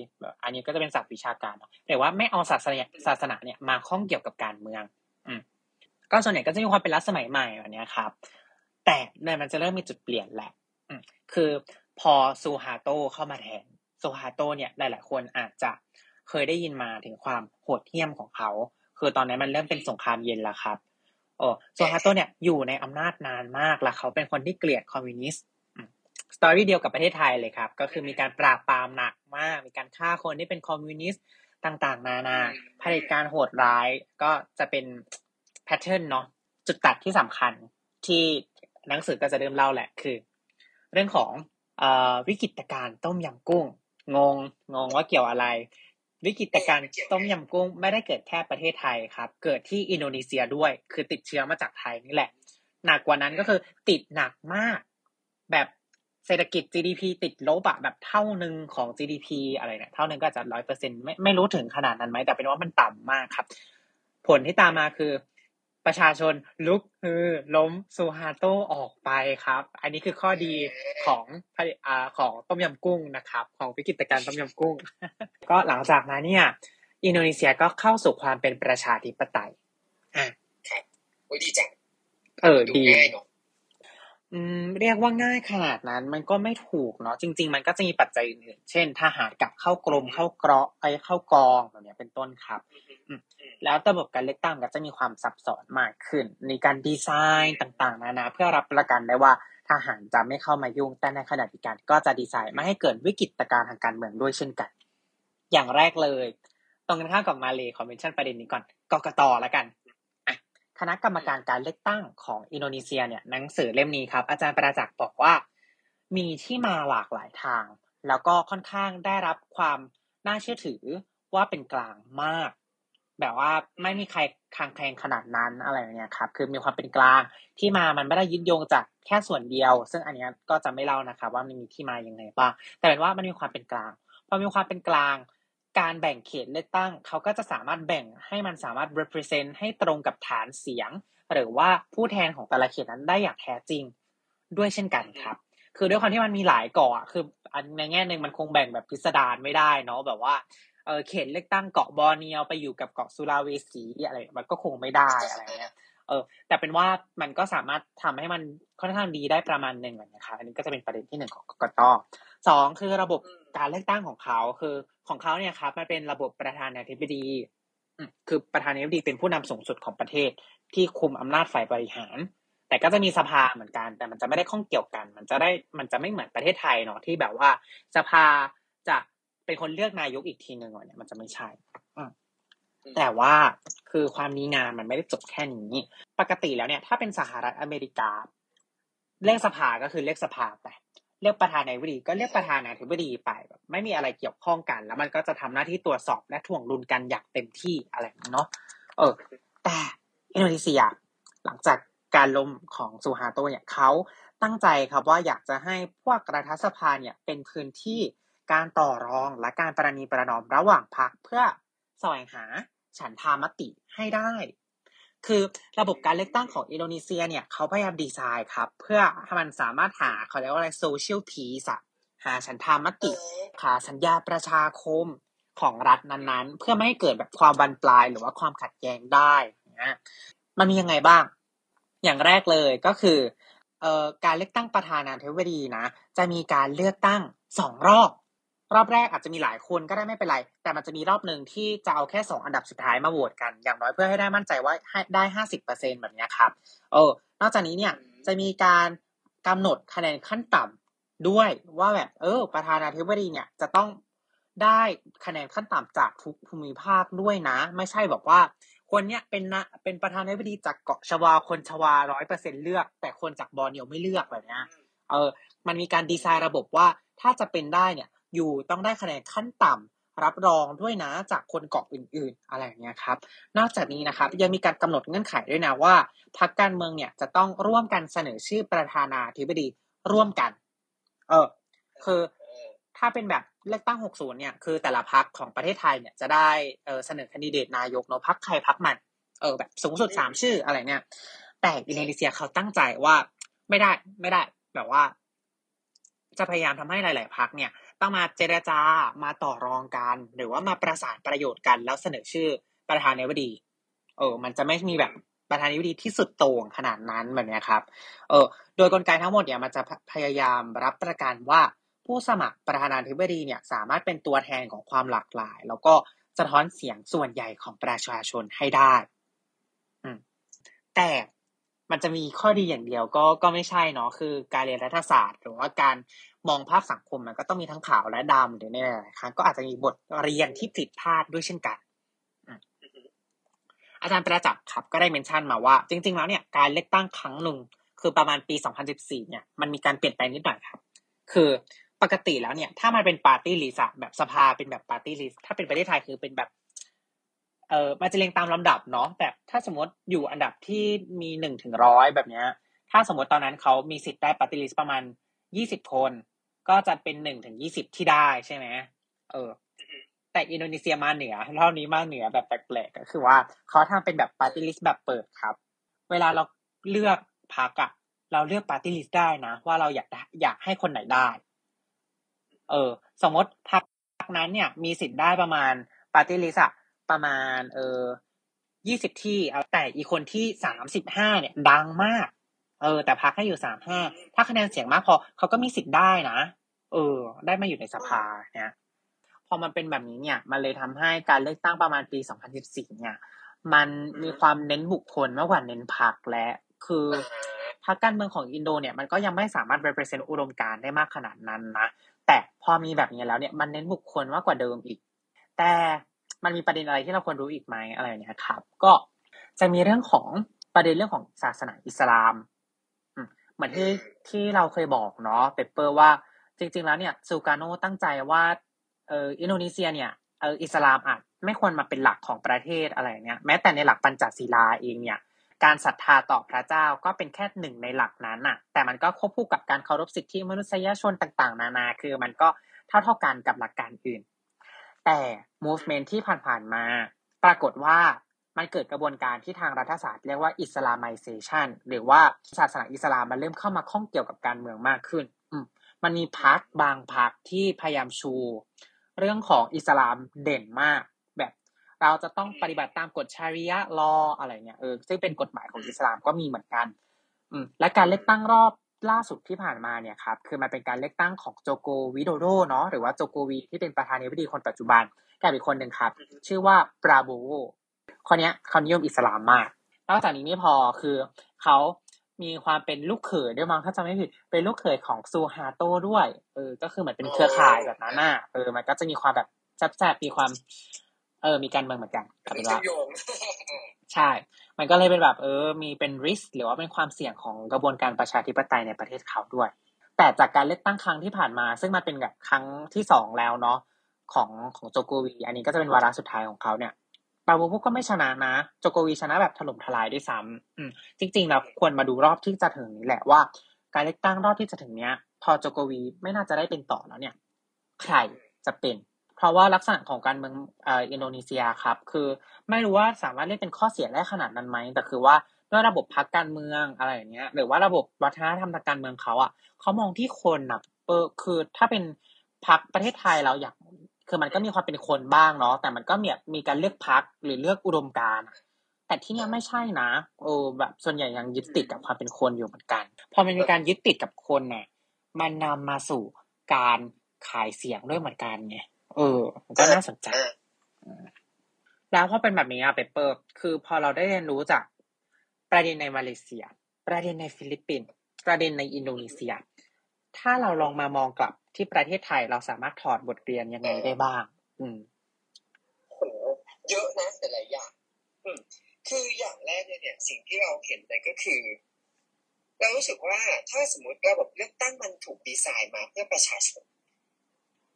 อันนี้ก็จะเป็นศัพท์วิชาการแต่ว่าไม่เอาศาสนาศาสนาเนี่ยมาข้องเกี่ยวกับการเมือง อืมก็ส่วนใหญ่ก็จะมีความเป็นรัฐสมัยใหม่แบบนี้ครับ แต่เนี่ยมันจะเริ่มมีจุดเปลี่ยนแหละอืมคือพอซูฮาโตเข้ามาแทนซูฮาร์โตเนี่ยหลาย ๆ คนอาจจะเคยได้ยินมาถึงความโหดเหี้ยมของเขา คือตอนนั้นมันเริ่มเป็นสงครามเย็นแล้วครับโอ้ซูฮาร์โตเนี่ยอยู่ในอำนาจนานมากแล้วเขาเป็นคนที่เกลียดคอมมิวนิสต์ story เดียวกับประเทศไทยเลยครับ ก็คือมีการปราบปรามหนักมาก มีการฆ่าคนที่เป็นคอมมิวนิสต์ต่างๆ นานาเผด็จการโหดร้ายก็จะเป็น pattern เนาะจุดตัดที่สำคัญที่หนังสือก็จะเริ่มเล่าแหละคือ เรื่องของวิกฤตการต้มยำกุ้ง งงงงว่าเกี่ยวอะไร วิกฤตการต้มยำกุ้งไม่ได้เกิดแค่ประเทศไทยครับ เกิดที่อินโดนีเซียด้วย คือติดเชื้อมาจากไทยนี่แหละ หนักกว่านั้นก็คือติดหนักมาก แบบ เศรษฐกิจ GDP ติดลบอะแบบเท่าหนึ่งของ GDP อะไรเนี่ยเท่านึงก็จะร้อยเปอร์เซ็นไม่ไม่รู้ถึงขนาดนั้นไหมแต่เป็นว่ามันต่ำมากครับ ผลที่ตามมาคือประชาชนลุกฮือล้มซูฮาโตออกไปครับ อันนี้คือข้อดีของอ่าของต้มยำกุ้งนะครับ ของวิกฤตการต้มยำกุ้ง ก็หลังจากนั้นเนี่ย อินโดนีเซียก็เข้าสู่ความเป็นประชาธิปไตย
อ่าครับโอ้ดีจัง
เออดี อืมเรียกว่าง่ายขนาดนั้น มันก็ไม่ถูกเนาะจริง ๆ มันก็จะมีปัจจัยอื่นเช่นทหารกับเข้ากรมเข้าเกราะไอเข้ากองแบบนี้เป็นต้นครับแล้วระบบการเลือกตั้งก็จะมีความซับซ้อนมากขึ้น ในการดีไซน์ต่างๆนานาเพื่อรับประกันได้ว่าทหารจะไม่เข้ามายุ่ง แต่ในขณะเดียวกันก็จะดีไซน์ไม่ให้เกิดวิกฤตการณ์ทางการเมืองด้วยเช่นกัน อย่างแรกเลย ตรงกันข้ามกับมาเลยคอมเมนชั่นประเด็นนี้ก่อนกกตล้วกัน คณะกรรมการการเลือกตั้งของอินโดนีเซียเนี่ยหนังสือเล่มนี้ครับ อาจารย์ประจักษ์บอกว่า มีที่มาหลากหลายทาง แล้วก็ค่อนข้างได้รับความน่าเชื่อถือว่าเป็นกลางมาก แบบว่าไม่มีใครคางแคลงขนาดนั้นอะไรเนี่ยครับ คือมีความเป็นกลางที่มามันไม่ได้ยึดโยงจากแค่ส่วนเดียว ซึ่งอันนี้ก็จะไม่เล่านะครับว่ามันมีที่มาอย่างไงบ้างแต่เป็นว่ามันมีความเป็นกลางพอมีความเป็นกลาง การแบ่งเขตเลือกตั้ง เขาก็จะสามารถแบ่งให้มันสามารถ represent ให้ตรงกับฐานเสียง หรือว่าผู้แทนของแต่ละเขตนั้นได้อย่างแท้จริง ด้วยเช่นกันครับ คือด้วยความที่มันมีหลายเกาะคือในแง่หนึ่งมันคงแบ่งแบบพิสดารไม่ได้เนาะแบบว่าเออเขตเลือกตั้งเกาะบอร์เนียวไปอยู่กับเกาะสุราเวสีอะไรมันก็คงไม่ได้อะไรเงี้ย เออ แต่เป็นว่ามันก็สามารถทำให้มันค่อนข้างดีได้ประมาณหนึ่งนะครับอันนี้ก็จะเป็นประเด็นที่หนึ่งของกกตสองคือระบบการเลือกตั้งของเขาคือของเขาเนี่ยครับมันเป็นระบบประธานาธิบดีคือประธานาธิบดีเป็นผู้นำสูงสุดของประเทศ ที่คุมอำนาจฝ่ายบริหาร แต่ก็จะมีสภาเหมือนกัน แต่มันจะไม่ได้ข้องเกี่ยวกัน มันจะได้มันจะไม่เหมือนประเทศไทยเนาะที่แบบว่าสภาจะเป็นคนเลือกนายกอีกทีหนึ่งเนี่ยมันจะไม่ใช่ แต่ว่าคือความนี้งานมันไม่ได้จบแค่นี้ ปกติแล้วเนี่ย ถ้าเป็นสหรัฐอเมริกา เรียกสภาก็คือเรียกสภาไปเรียกประธานาธิบดีก็เรียกประธานาธิบดีไปแบบไม่มีอะไรเกี่ยวข้องกัน แล้วมันก็จะทำหน้าที่ตรวจสอบและถ่วงดุลกันอย่างเต็มที่อะไรเนาะเออ แต่อินโดนีเซีย หลังจากการล้มของซูฮาโตเนี่ยเขาตั้งใจครับว่าอยากจะให้พวกรัฐสภาเนี่ยเป็นพื้นที่การต่อรองและการประนีประนอมระหว่างพรรคเพื่อแสวงหา ฉันทามติให้ได้ คือระบบการเลือกตั้งของอินโดนีเซียเนี่ยเขาพยายามดีไซน์ครับ เพื่อให้มันสามารถหาเขาเรียกว่าอะไรโซเชียลพีซอะหาฉันทามติหาสัญญาประชาคมของรัฐนั้นๆ เพื่อไม่ให้เกิดแบบความบันปลายหรือว่าความขัดแย้งได้นะมันมียังไงบ้าง อย่างแรกเลยก็คือเอ่อการเลือกตั้งประธานาธิบดีนะ จะมีการเลือกตั้งสองรอบ รอบแรกอาจจะมีหลายคนก็ได้ไม่เป็นไร แต่มันจะมีรอบหนึ่งที่จะเอาแค่สองอันดับสุดท้ายมาโหวตกัน อย่างน้อยเพื่อให้ได้มั่นใจว่าให้ได้ห้าสิบเปอร์เซ็นแบบนี้ครับเออนอกจากนี้เนี่ยจะมีการกำหนดคะแนนขั้นต่ำด้วยว่าแบบเออ ประธานาธิบดีเนี่ยจะต้องได้คะแนนขั้นต่ำจากทุกภูมิภาคด้วยนะ ไม่ใช่บอกว่า คนเนี้ยเป็นนะเป็นประธานาธิบดีจากเกาะชวาคนชวาร้อยเปอร์เซ็นเลือก แต่คนจากบอร์เนียวไม่เลือกแบบนี้เออมันมีการดีไซน์ระบบว่าถ้าจะเป็นได้เนี่ย อยู่ต้องได้คะแนนขั้นต่ำรับรองด้วยนะจากคนเกาะอื่น ๆ อะไรอย่างเงี้ยครับนอกจากนี้นะครับยังมีการกำหนดเงื่อนไขด้วยนะว่าพรรคการเมืองเนี่ยจะต้องร่วมกันเสนอชื่อประธานาธิบดีร่วมกัน เออ คือถ้าเป็นแบบเลือกตั้ง 60 เนี่ย คือแต่ละพรรคของประเทศไทยเนี่ยจะได้เออเสนอคนดิเดตนายกเนาะพรรคใครพรรคมัน เออแบบสูงสุดสามชื่ออะไรเนี่ย แต่อินโดนีเซียเขาตั้งใจว่าไม่ได้ไม่ได้ แบบว่า จะพยายามทำให้หลาย ๆพักเนี่ย ต้องมาเจรจามาต่อรองกัน หรือว่ามาประสานประโยชน์กันแล้วเสนอชื่อประธานาธิบดี เออ มันจะไม่มีแบบประธานาธิบดีที่สุดโต่งขนาดนั้นแบบนี้ครับ เออ โดยกลไกทั้งหมดเนี่ยมันจะพยายามรับประกันว่าผู้สมัครประธานาธิบดีเนี่ยสามารถเป็นตัวแทนของความหลากหลาย แล้วก็สะท้อนเสียงส่วนใหญ่ของประชาชนให้ได้อืมแต่มันจะมีข้อดีอย่างเดียวก็ก็ไม่ใช่เนาะคือการเรียนรัฐศาสตร์ หรือว่าการ มองภาพสังคมมันก็ต้องมีทั้งขาวและดำหรือในหลายครั้งก็อาจจะมีบทเรียนที่ผิดพลาดด้วยเช่นกันอาจารย์ประจักษ์ครับ ก็ได้ mention มาว่า จริง ๆ แล้วเนี่ยการเลือกตั้งครั้งหนึ่งคือประมาณปี 2014 เนี่ยมันมีการเปลี่ยนแปลงนิดหน่อยครับ คือปกติแล้วเนี่ย ถ้ามันเป็นปาร์ตี้ลิสต์แบบสภาเป็นแบบปาร์ตี้ลิสต์ถ้าเป็นประเทศไทยคือเป็นแบบเออมันจะเรียงตามลำดับเนาะแบบถ้าสมมติอยู่อันดับที่มีหนึ่งถึงร้อยแบบเนี้ย ถ้าสมมติตอนนั้นเขามีสิทธิ์ได้ปาร์ตี้ลิสต์ประมาณยี่สิบคน ก็จะเป็นหนึ่งถึงยี่สิบที่ได้ใช่ไหมเออ แต่อินโดนีเซียมาเหนือรอบนี้มาเหนือแบบแปลกๆก็คือว่าเขาทำเป็นแบบปาร์ตี้ลิสต์แบบเปิดครับ เวลาเราเลือกพรรคอะเราเลือกปาร์ตี้ลิสต์ได้นะ ว่าเราอยากอยากให้คนไหนได้ เออ สมมติพรรคนั้นเนี่ย มีสิทธิ์ได้ประมาณปาร์ตี้ลิสต์อะประมาณ เออยี่สิบที่เออแต่อีคนที่สามสิบห้าเนี่ย ดังมาก เออ แต่พักให้อยู่สามห้าถ้าคะแนนเสียงมากพอเขาก็มีสิทธิ์ได้นะเออ ได้มาอยู่ในสภาเนี่ยพอมันเป็นแบบนี้เนี่ยมันเลยทำให้การเลือกตั้งประมาณปีสองพันสิบสี่เนี่ย มันมีความเน้นบุคคลมากกว่าเน้นพักและคือพรรคการเมืองของอินโดเนี่ยมันก็ยังไม่สามารถ represent อุดมการได้มากขนาดนั้นนะแต่พอมีแบบนี้แล้วเนี่ยมันเน้นบุคคลมากกว่าเดิมอีก แต่มันมีประเด็นอะไรที่เราควรรู้อีกไหมอะไรเนี่ยครับ ก็จะมีเรื่องของประเด็นเรื่องของศาสนาอิสลาม เหมือนที่ที่เราเคยบอกเนาะเปเปอร์ว่าจริง ๆ แล้วเนี่ยซูการโนตั้งใจว่าเอออินโดนีเซียเนี่ยเอออิสลามอาจไม่ควรมาเป็นหลักของประเทศอะไรเนี่ยแม้แต่ในหลักปัญจศีลาเองเนี่ยการศรัทธาต่อพระเจ้าก็เป็นแค่หนึ่งในหลักนั้นน่ะ แต่มันก็ควบคู่กับการเคารพสิทธิมนุษยชนต่าง ๆ นานา คือมันก็เท่าเท่ากันกับหลักการอื่น แต่ movement ที่ผ่านๆมา ปรากฏว่า มันเกิดกระบวนการที่ทางรัฐศาสตร์เรียกว่า Islamization หรือว่าศาสนาอิสลามมันเริ่มเข้ามาข้องเกี่ยวกับการเมืองมากขึ้น มันมีพรรคบางพรรคที่พยายามชู เรื่องของอิสลามเด่นมาก แบบเราจะต้องปฏิบัติตามกฎชาริยะลออะไรเนี่ยเออซึ่งเป็นกฎหมายของอิสลามก็มีเหมือนกันอืมและการเลือกตั้งรอบล่าสุดที่ผ่านมาเนี่ยครับคือมันเป็นการเลือกตั้งของโจโกวิโดโดเนาะหรือว่าโจโกวีที่เป็นประธานาธิบดีคนปัจจุบันกับอีกคนหนึ่งครับ ชื่อว่าปราโบ คนนี้เขานิยมอิสลามมาก นอกจากนี้ไม่พอคือเขามีความเป็นลูกเขยด้วยมั้งถ้าจำไม่ผิดเป็นลูกเขยของซูฮาโต้ด้วยเออก็คือเหมือนเป็นเครือข่ายแบบนั้นน่ะเออมันก็จะมีความแบบแซ่บๆมีความ เออมีการเมืองเหมือนกันครับว่าใช่ มันก็เลยเป็นแบบเออ มีเป็นริสหรือว่าเป็นความเสี่ยงของกระบวนการประชาธิปไตยในประเทศเขาด้วย แต่จากการเลือกตั้งครั้งที่ผ่านมา ซึ่งมันเป็นแบบครั้งที่สองแล้วเนาะของของโจโกวี อันนี้ก็จะเป็นวาระสุดท้ายของเขาเนี่ย ปาโบพุก็ไม่ชนะนะโจโกวีชนะแบบถล่มทลายด้วยซ้ำอืมจริงๆเราควรมาดูรอบที่จะถึงนี้แหละว่า การเลือกตั้งรอบที่จะถึงเนี้ย พอโจโกวีไม่น่าจะได้เป็นต่อแล้วเนี่ย ใครจะเป็น เพราะว่าลักษณะของการเมืองอินโดนีเซียครับ คือไม่รู้ว่าสามารถเรียกเป็นข้อเสียได้ขนาดนั้นไหมแต่คือว่าด้วยระบบพักการเมืองอะไรอย่างเงี้ย หรือว่าระบบวัฒนธรรมทางการเมืองเขาอะเขามองที่คนอะเออคือถ้าเป็นพักประเทศไทยเราอยาก คือมันก็มีความเป็นคนบ้างเนาะแต่มันก็มีมีการเลือกพักหรือเลือกอุดมการณ์แต่ที่นี่ไม่ใช่นะโอ้แบบส่วนใหญ่ยังยึดติดกับความเป็นคนอยู่เหมือนกัน พอมันมีการยึดติดกับคนเนี่ยมันนำมาสู่การขายเสียงด้วยเหมือนกันไงเออก็น่าสนใจแล้วพอเป็นแบบนี้อะเปเปอร์คือพอเราได้เรียนรู้จากประเด็นในมาเลเซีย ประเด็นในฟิลิปปินส์ประเด็นในอินโดนีเซีย ถ้าเราลองมามองกลับที่ประเทศไทยเราสามารถถอดบทเรียนยังไงได้บ้าง อืม
โหเยอะนะแต่หลายอย่างอืมคืออย่างแรกเนี่ย สิ่งที่เราเห็นเลยก็คือ เรารู้สึกว่าถ้าสมมติระบบเลือกตั้งมันถูกดีไซน์มาเพื่อประชาชน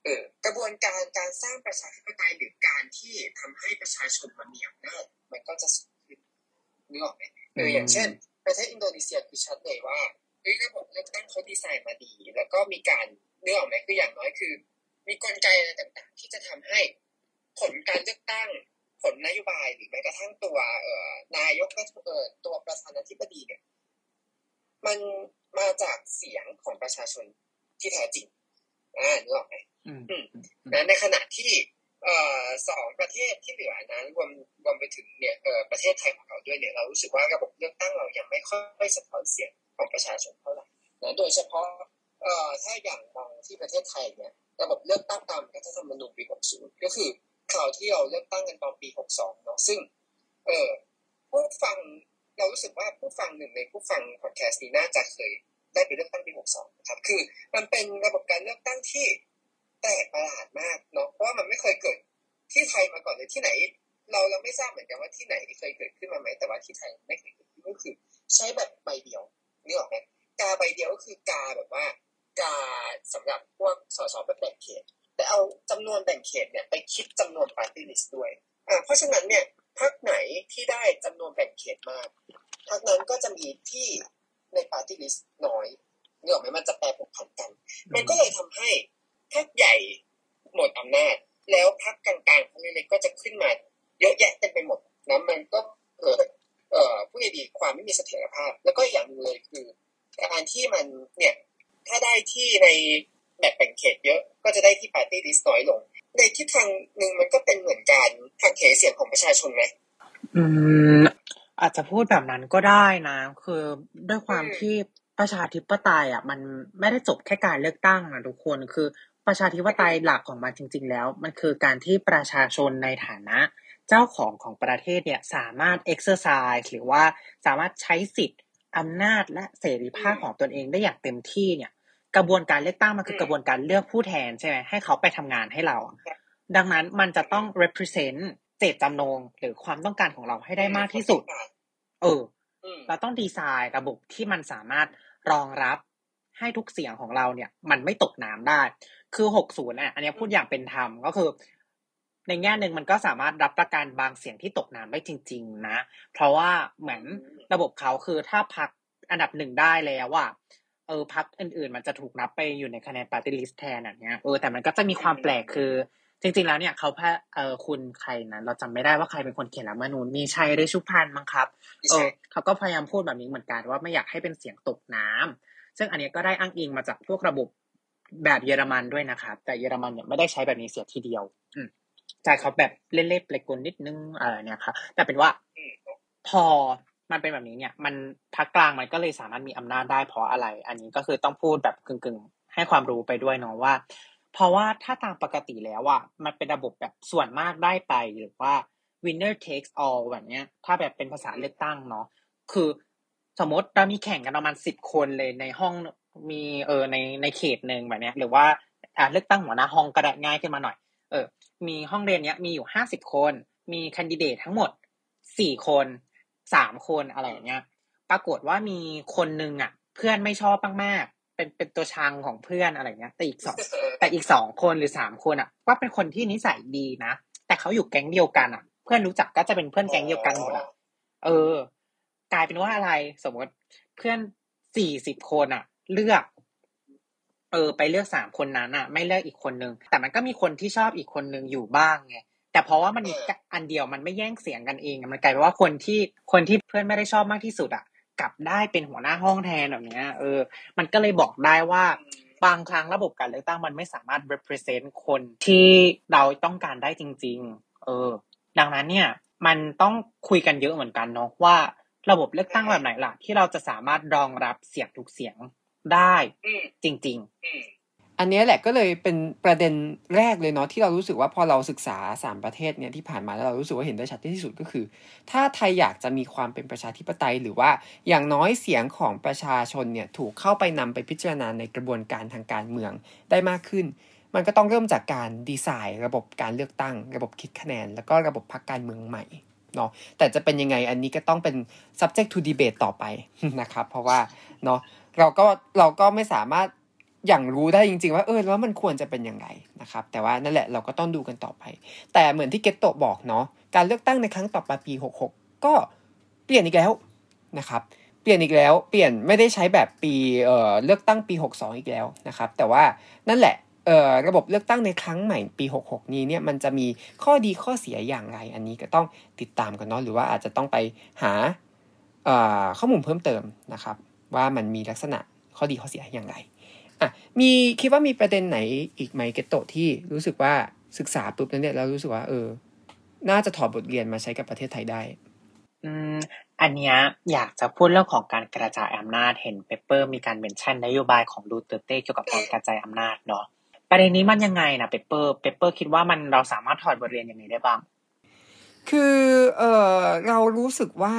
เออกระบวนการการสร้างประชาธิปไตยหรือการที่ทำให้ประชาชนมันมีอำนาจมันก็จะสูงขึ้นนึกออกไหมเอออย่างเช่น ประเทศอินโดนีเซียคือชัดเลยว่าเฮ้ยระบบเลือกตั้งเขาดีไซน์มาดี แล้วก็มีการเนื้อออกไหมคืออย่างน้อยคือ มีกลไกอะไรต่างๆ ที่จะทำให้ผลการเลือกตั้ง ผลนโยบายหรือแม้กระทั่งตัวเอ่อนายกเอ่อตัวประธานาธิบดีเนี่ยมันมาจากเสียงของประชาชนที่แท้จริงอ่านึกออกไหม
อืม
นะในขณะที่เอ่อสองประเทศที่เหลือนั้นรวมรวมไปถึงเนี่ยเอ่อประเทศไทยของเราด้วยเนี่ยเรารู้สึกว่าระบบเลือกตั้งเรายังไม่ค่อยสะท้อนเสียง ของประชาชนเท่าไหร่นะโดยเฉพาะเอ่อถ้าอย่างมองที่ประเทศไทยเนี่ยระบบเลือกตั้งตามรัฐธรรมนูญปี 60 ก็คือคราวที่เราเลือกตั้งกันตอนปี 62 เนาะซึ่งเออผู้ฟังเรารู้สึกว่าผู้ฟังหนึ่งในผู้ฟังพอดแคสต์นี้น่าจะเคยได้ไปเลือกตั้งปี 62 นะครับ คือมันเป็นระบบการเลือกตั้งที่แปลกประหลาดมากเนาะเพราะว่ามันไม่เคยเกิดที่ไทยมาก่อนเลยที่ไหน เราเราไม่ทราบเหมือนกันว่าที่ไหนเคยเกิดขึ้นมาไหมแต่ว่าที่ไทยไม่เคยเกิดขึ้นก็คือ ใช้แบบใบเดียว นึกออกไหมกาใบเดียวก็คือกาแบบว่ากาสำหรับพวกสสแบบแบ่งเขต แต่เอาจำนวนแบ่งเขตเนี่ยไปคิดจำนวนปาร์ตี้ลิสต์ด้วยอ่าเพราะฉะนั้นเนี่ยพรรคไหนที่ได้จำนวนแบ่งเขตมากพรรคนั้นก็จะมีที่ในปาร์ตี้ลิสต์น้อยนึกออกไหมมันจะแปรผกผันกัน มันก็เลยทำให้พรรคใหญ่หมดอำนาจ แล้วพรรคกลางๆพรรคเล็กๆก็จะขึ้นมาเยอะแยะเต็มไปหมดนะมันก็เกิด เอ่อพูดยังไงดีความไม่มีเสถียรภาพ แล้วก็อย่างหนึ่งเลยคือการที่มันเนี่ยถ้าได้ที่ในแบบแบ่งเขตเยอะก็จะได้ที่ปาร์ตี้ลิสต์น้อยลง ในทิศทางหนึ่งมันก็เป็นเหมือนการหักเหเสียงของประชาชนไหม
อืมอาจจะพูดแบบนั้นก็ได้นะ คือด้วยความ
อืม
ที่ประชาธิปไตยอะ มันไม่ได้จบแค่การเลือกตั้งนะทุกคนคือประชาธิปไตยหลักของมันจริง ๆ แล้ว มันคือการที่ประชาชนในฐานะ เจ้าของของประเทศเนี่ยสามารถ exercise หรือว่าสามารถใช้สิทธิ์อำนาจและเสรีภาพของตนเองได้อย่างเต็มที่เนี่ย กระบวนการเลือกตั้งมันคือกระบวนการเลือกผู้แทนใช่ไหมให้เขาไปทำงานให้เรา ดังนั้นมันจะต้อง represent เจตจำนงหรือความต้องการของเราให้ได้มากที่สุด เออ
อืม
เราต้องดีไซน์ระบบที่มันสามารถรองรับให้ทุกเสียงของเราเนี่ย มันไม่ตกน้ำได้ คือ 60อะ อันเนี้ยพูดอย่างเป็นธรรมก็คือ ในแง่หนึ่งมันก็สามารถรับประกันบางเสียงที่ตกน้ำได้จริง ๆ นะ เพราะว่าเหมือนระบบเขาคือถ้าพรรคอันดับหนึ่งได้แล้วว่าเออพรรคอื่นๆ มันจะถูกนับไปอยู่ในคะแนนปาร์ตี้ลิสต์แทนอย่างเงี้ยเออแต่มันก็จะมีความแปลกคือ จริง ๆ แล้วเนี่ยเขาพะเออคุณใครนะเราจำไม่ได้ว่าใครเป็นคนเขียนรัฐธรรมนูญมีชัยฤชุพันธุ์มั้งครับเออเขาก็พยายามพูดแบบนี้เหมือนกันว่าไม่อยากให้เป็นเสียงตกน้ำซึ่งอันเนี้ยก็ได้อ้างอิงมาจากพวกระบบแบบเยอรมันด้วยนะครับ แต่เยอรมันเนี่ยไม่ได้ใช้แบบนี้เสียทีเดียว อืม ใช่เขาแบบเล่นๆเปลกลนิดนึงอะไรเนี่ยครับแต่เป็นว่าพอมันเป็นแบบนี้เนี่ย มันพักกลางมันก็เลยสามารถมีอำนาจได้เพราะอะไร อันนี้ก็คือต้องพูดแบบกึ่งๆ ให้ความรู้ไปด้วยเนาะว่า เพราะว่าถ้าตามปกติแล้วอะมันเป็นระบบแบบส่วนมากได้ไปหรือว่า winner takes all แบบเนี้ย ถ้าแบบเป็นภาษาเลือกตั้งเนาะคือสมมติเรามีแข่งกันประมาณสิบคนเลยในห้องมีเออในในเขตหนึ่งแบบเนี้ย หรือว่าอ่าเลือกตั้งหัวหน้าห้องก็ได้ง่ายขึ้นมาหน่อย เออ มีห้องเรียนเนี้ยมีอยู่ห้าสิบคน มีแคนดิเดตทั้งหมดสี่คนสามคนอะไรอย่างเงี้ย ปรากฏว่ามีคนนึงอะ เพื่อนไม่ชอบมากๆเป็นเป็นตัวชังของเพื่อนอะไรเงี้ย แต่อีกสองแต่อีกสองคนหรือสามคนอะว่าเป็นคนที่นิสัยดีนะแต่เขาอยู่แก๊งเดียวกันอะ เพื่อนรู้จักก็จะเป็นเพื่อนแก๊งเดียวกันหมดอะเออ กลายเป็นว่าอะไรสมมติเพื่อนสี่สิบคนอะ เลือก เออไปเลือกสามคนนั้นอะไม่เลือกอีกคนนึง แต่มันก็มีคนที่ชอบอีกคนนึงอยู่บ้างไงแต่เพราะว่ามันมีอันเดียวมันไม่แย่งเสียงกันเองมันกลายเป็นว่าคนที่คนที่เพื่อนไม่ได้ชอบมากที่สุดอะกลับได้เป็นหัวหน้าห้องแทนแบบเนี้ยเออ มันก็เลยบอกได้ว่าบางครั้งระบบการเลือกตั้งมันไม่สามารถ represent คนที่เราต้องการได้จริง ๆ เออ ดังนั้นเนี่ย มันต้องคุยกันเยอะเหมือนกันเนาะว่าระบบเลือกตั้งแบบไหนล่ะที่เราจะสามารถรองรับเสียงทุกเสียง ได้
อืม
จริง
อืม
อันเนี้ยแหละก็เลยเป็นประเด็นแรกเลยเนาะที่เรารู้สึกว่าพอเราศึกษาสามประเทศเนี่ยที่ผ่านมาแล้วเรารู้สึกว่าเห็นได้ชัดที่สุดก็คือ ถ้าไทยอยากจะมีความเป็นประชาธิปไตย หรือว่าอย่างน้อยเสียงของประชาชนเนี่ยถูกเข้าไปนำไปพิจารณาในกระบวนการทางการเมืองได้มากขึ้นมันก็ต้องเริ่มจากการดีไซน์ ระบบการเลือกตั้ง ระบบคิดคะแนน แล้วก็ระบบพรรคการเมืองใหม่ เนาะแต่จะเป็นยังไงอันนี้ก็ต้องเป็น subject to debate ต่อไปนะครับ เพราะว่าเนาะเราก็เราก็ไม่สามารถอย่างรู้ได้จริง ๆ ว่าเออแล้วมันควรจะเป็นยังไงนะครับ แต่ว่านั่นแหละเราก็ต้องดูกันต่อไป แต่เหมือนที่เกตโตบอกเนาะการเลือกตั้งในครั้งต่อไปปี 66 ก็เปลี่ยนอีกแล้วนะครับ เปลี่ยนอีกแล้วเปลี่ยนไม่ได้ใช้แบบปีเอ่อเลือกตั้งปี 62 อีกแล้วนะครับ แต่ว่านั่นแหละ ระบบเลือกตั้งในครั้งใหม่ปี 66 นี้เนี่ยมันจะมีข้อดีข้อเสียอย่างไร อันนี้ก็ต้องติดตามกันเนาะหรือว่าอาจจะต้องไปหาข้อมูลเพิ่มเติมนะครับ ว่ามันมีลักษณะข้อดีข้อเสียอย่างไรอะมีคิดว่ามีประเด็นไหนอีกไหมเกตโตที่รู้สึกว่าศึกษาปุ๊บแล้วเนี่ยเรารู้สึกว่าเออ น่าจะถอดบทเรียนมาใช้กับประเทศไทยได้
อืมอันนี้อยากจะพูดเรื่องของการกระจายอำนาจเห็นเปเปอร์ มีการ mention นโยบายของดูเตอร์เต้เกี่ยวกับการกระจายอำนาจเนาะ ประเด็นนี้มันยังไงนะเปเปอร์เปเปอร์คิดว่ามันเราสามารถถอดบทเรียนอย่างนี้ได้บ้าง
คือเออเรารู้สึกว่า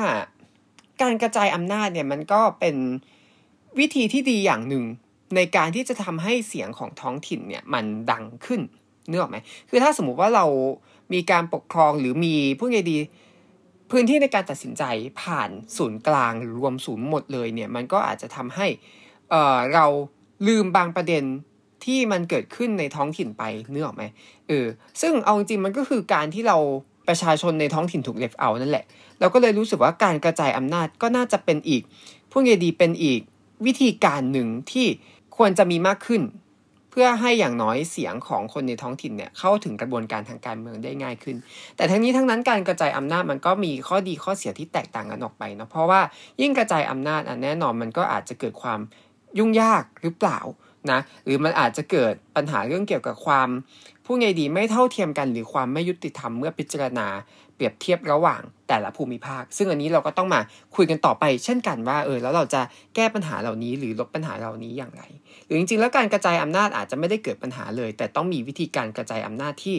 การกระจายอำนาจเนี่ยมันก็เป็นวิธีที่ดีอย่างหนึ่งในการที่จะทำให้เสียงของท้องถิ่นเนี่ยมันดังขึ้นนึกออกไหมคือถ้าสมมุติว่าเรามีการปกครองหรือมีพูดไงดีพื้นที่ในการตัดสินใจผ่านศูนย์กลางหรือรวมศูนย์หมดเลยเนี่ยมันก็อาจจะทำให้เเราลืมบางประเด็น ที่มันเกิดขึ้นในท้องถิ่นไปเนื้อออกไหมเออซึ่งเอาจริงมันก็คือการที่เราประชาชนในท้องถิ่นถูกเลฟเอานั่นแหละเราก็เลยรู้สึกว่าการกระจายอำนาจก็น่าจะเป็นอีกพูดไงดีเป็นอีกวิธีการหนึ่งที่ควรจะมีมากขึ้น เพื่อให้อย่างน้อยเสียงของคนในท้องถิ่นเนี่ยเข้าถึงกระบวนการทางการเมืองได้ง่ายขึ้น แต่ทั้งนี้ทั้งนั้นการกระจายอำนาจมันก็มีข้อดีข้อเสียที่แตกต่างกันออกไปเนาะเพราะว่ายิ่งกระจายอำนาจอันแน่นอนมันก็อาจจะเกิดความยุ่งยากหรือเปล่า นะหรือมันอาจจะเกิดปัญหาเรื่องเกี่ยวกับความผู้ไงดีไม่เท่าเทียมกัน หรือความไม่ยุติธรรมเมื่อพิจารณาเปรียบเทียบระหว่างแต่ละภูมิภาค ซึ่งอันนี้เราก็ต้องมาคุยกันต่อไป เช่นกันว่าเออแล้วเราจะแก้ปัญหาเหล่านี้ หรือลดปัญหาเหล่านี้อย่างไร หรือจริงๆ แล้วการกระจายอำนาจอาจจะไม่ได้เกิดปัญหาเลย แต่ต้องมีวิธีการกระจายอำนาจที่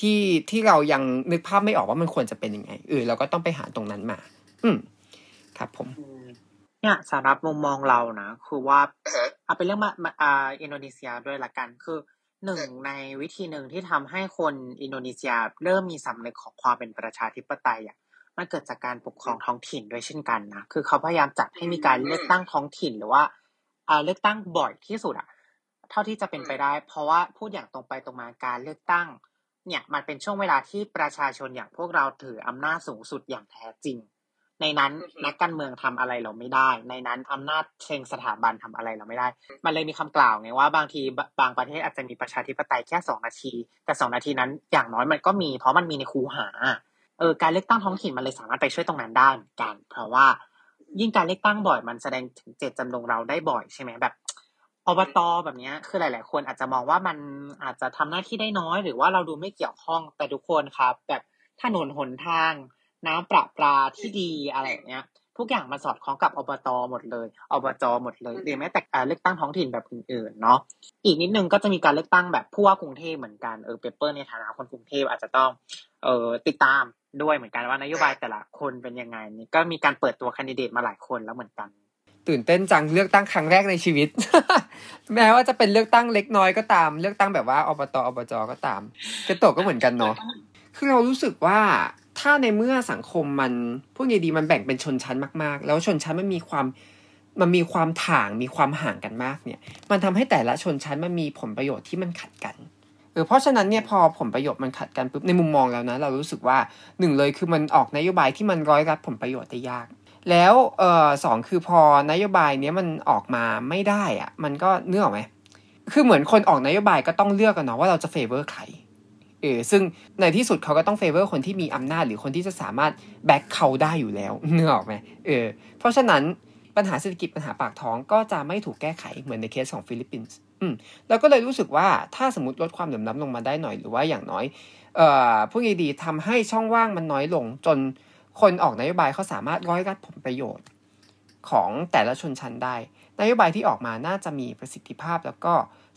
ที่ที่เรายังนึกภาพไม่ออกว่ามันควรจะเป็นยังไงเออเราก็ต้องไปหาตรงนั้นมา อืมครับผม
เนี่ยสำหรับมุมมองเรานะ คือว่าเอาเป็นเรื่องมาอ่าอินโดนีเซียด้วยละกัน คือหนึ่งในวิธีหนึ่งที่ทำให้คนอินโดนีเซียเริ่มมีสำนึกของความเป็นประชาธิปไตยอะมันเกิดจากการปกครองท้องถิ่นด้วยเช่นกันนะคือเขาพยายามจัดให้มีการเลือกตั้งท้องถิ่นหรือว่าอ่าเลือกตั้งบ่อยที่สุดอะเท่าที่จะเป็นไปได้ เพราะว่าพูดอย่างตรงไปตรงมาการเลือกตั้ง เนี่ยมันเป็นช่วงเวลาที่ประชาชนอย่างพวกเราถืออำนาจสูงสุดอย่างแท้จริง ในนั้นนักการเมืองทำอะไรเราไม่ได้ ในนั้นอำนาจเชิงสถาบันทำอะไรเราไม่ได้ มันเลยมีคำกล่าวไงว่าบางทีบางประเทศอาจจะมีประชาธิปไตยแค่สองนาที แต่สองนาทีนั้นอย่างน้อยมันก็มีเพราะมันมีในคูหาเออการเลือกตั้งท้องถิ่นมันเลยสามารถไปช่วยตรงนั้นได้เหมือนกัน เพราะว่ายิ่งการเลือกตั้งบ่อยมันแสดงถึงเจตจำนงเราได้บ่อยใช่ไหมแบบอบตแบบนี้คือหลาย ๆ คนอาจจะมองว่ามันอาจจะทำหน้าที่ได้น้อย หรือว่าเราดูไม่เกี่ยวข้องแต่ทุกคนครับ แบบถนนหนทาง น้ำประปาที่ดีอะไรเนี้ย ทุกอย่างมันสอดคล้องกับอบตหมดเลยอบจหมดเลยหรือแม้แต่เลือกตั้งท้องถิ่นแบบอื่นๆเนาะอีกนิดนึงก็จะมีการเลือกตั้งแบบผู้ว่ากรุงเทพเหมือนกันเออเปเปอร์ในฐานะคนกรุงเทพอาจจะต้องเออติดตามด้วยเหมือนกันว่านโยบายแต่ละคนเป็นยังไงนี่ก็มีการเปิดตัวแคนดิเดตมาหลายคนแล้วเหมือนกัน
ตื่นเต้นจังเลือกตั้งครั้งแรกในชีวิต แม้ว่าจะเป็นเลือกตั้งเล็กน้อยก็ตาม เลือกตั้งแบบว่าอบตอบจก็ตามกระโตกก็เหมือนกันเนาะคือเรารู้สึกว่า ถ้าในเมื่อสังคมมันพูดไงดีมันแบ่งเป็นชนชั้นมาก ๆ แล้วชนชั้นมันมีความมันมีความถ่างมีความห่างกันมากเนี่ย มันทำให้แต่ละชนชั้นมันมีผลประโยชน์ที่มันขัดกันเออเพราะฉะนั้นเนี่ยพอผลประโยชน์มันขัดกันปุ๊บในมุมมองแล้วนะ เรารู้สึกว่าหนึ่งเลยคือมันออกนโยบายที่มันร้อยรัดผลประโยชน์ได้ยาก แล้วเออสองคือพอนโยบายเนี้ยมันออกมาไม่ได้อะมันก็นึกออกไหมคือเหมือนคนออกนโยบายก็ต้องเลือกกันเนาะว่าเราจะ favor ใคร เออซึ่งในที่สุดเขาก็ต้อง favor คนที่มีอำนาจหรือคนที่จะสามารถ back เขาได้อยู่แล้วเนื้อออกไหมเออเพราะฉะนั้นปัญหาเศรษฐกิจปัญหาปากท้องก็จะไม่ถูกแก้ไขเหมือนในเคสของฟิลิปปินส์อืมแล้วก็เลยรู้สึกว่าถ้าสมมติลดความเหลื่อมล้ำลงมาได้หน่อยหรือว่าอย่างน้อยเอ่เอ่อพูดไงดีทำให้ช่องว่างมันน้อยลงจนคนออกนโยบายเขาสามารถร้อยรัดผลประโยชน์ของแต่ละชนชั้นได้นโยบายที่ออกมาน่าจะมีประสิทธิภาพ แล้วก็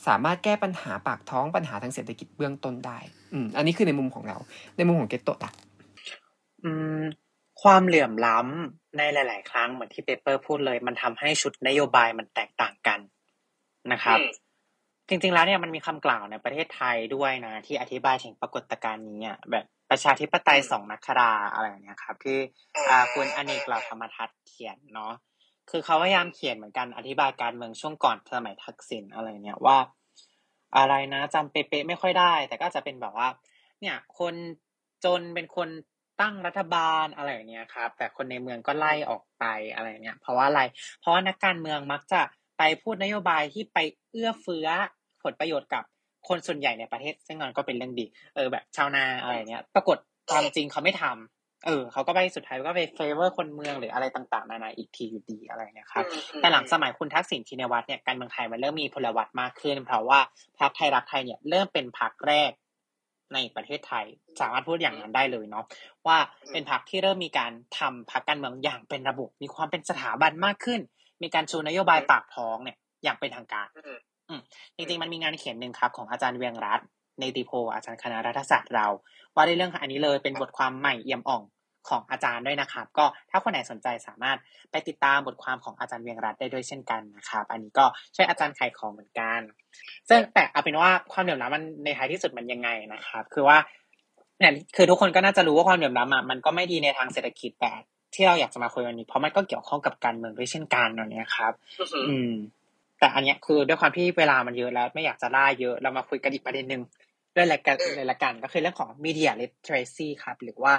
สามารถแก้ปัญหาปากท้องปัญหาทางเศรษฐกิจเบื้องต้นได้ อืมอันนี้คือในมุมของเรา ในมุมของเกตโตะ
อืมความเหลื่อมล้ำในหลาย ๆ ครั้งเหมือนที่เปเปอร์พูดเลย มันทำให้ชุดนโยบายมันแตกต่างกันนะครับ จริง ๆ แล้วเนี่ยมันมีคำกล่าวในประเทศไทยด้วยนะ ที่อธิบายถึงปรากฏการณ์นี้อะแบบประชาธิปไตยสองนักราอะไรอย่างเงี้ยครับ ที่อาคุณอเนกเหล่าธรรมทัศน์เขียนเนาะคือเขาพยายามเขียนเหมือนกันอธิบายการเมืองช่วงก่อนสมัยทักษิณอะไรเนี่ยว่า อะไรนะจำเป๊ะๆไม่ค่อยได้ แต่ก็จะเป็นแบบว่า เนี่ยคนจนเป็นคนตั้งรัฐบาลอะไรเนี้ยครับ แต่คนในเมืองก็ไล่ออกไปอะไรเนี่ยเพราะว่าอะไร เพราะว่านักการเมืองมักจะไปพูดนโยบายที่ไปเอื้อเฟื้อผลประโยชน์กับคนส่วนใหญ่ในประเทศ ซึ่งมันก็เป็นเรื่องดี เออแบบชาวนาอะไรเนี้ย ปรากฏความจริงเขาไม่ทำ เออเขาก็ไปสุดท้ายก็ไป favor คนเมืองหรืออะไรต่างๆนานาอีกทีอยู่ดีอะไรเนี่ยครับแต่หลังสมัยคุณทักษิณชินวัตรเนี่ยการเมืองไทยมันเริ่มมีพลวัตมากขึ้น เพราะว่าพรรคไทยรักไทยเนี่ยเริ่มเป็นพรรคแรกในประเทศไทยสามารถพูดอย่างนั้นได้เลยเนาะว่าเป็นพรรคที่เริ่มมีการทำพรรคการเมืองอย่างเป็นระบบ มีความเป็นสถาบันมากขึ้น มีการชูนโยบายปากท้องเนี่ยอย่างเป็นทางการจริงๆมันมีงานเขียนหนึ่งครับ ของอาจารย์เวียงรัตน์ในติโพอาจารย์คณะรัฐศาสตร์เรา ว่าในเรื่องอันนี้เลยเป็นบทความใหม่เอี่ยมอ่อง ของอาจารย์ด้วยนะครับ ก็ถ้าคนไหนสนใจสามารถไปติดตามบทความของอาจารย์เวียงรัตน์ได้ด้วยเช่นกันนะครับ อันนี้ก็ช่วยอาจารย์ขายของเหมือนกัน ซึ่งแต่เอาเป็นว่าความเหลื่อมล้ำมันในท้ายที่สุดมันยังไงนะครับ คือว่าเนี่ยคือทุกคนก็น่าจะรู้ว่าความเหลื่อมล้ำมันก็ไม่ดีในทางเศรษฐกิจแต่ที่เราอยากจะมาคุยวันนี้ เพราะมันก็เกี่ยวข้องกับการเมืองด้วยเช่นกันเนี้ยครับ อืม แต่อันนี้คือด้วยความที่เวลามันเยอะแล้ว ไม่อยากจะล่าเยอะเรามาคุยกันอีกประเด็นหนึ่งเรื่องละกันเลยละกันก็คือเรื่องของ media literacy ครับ หรือว่า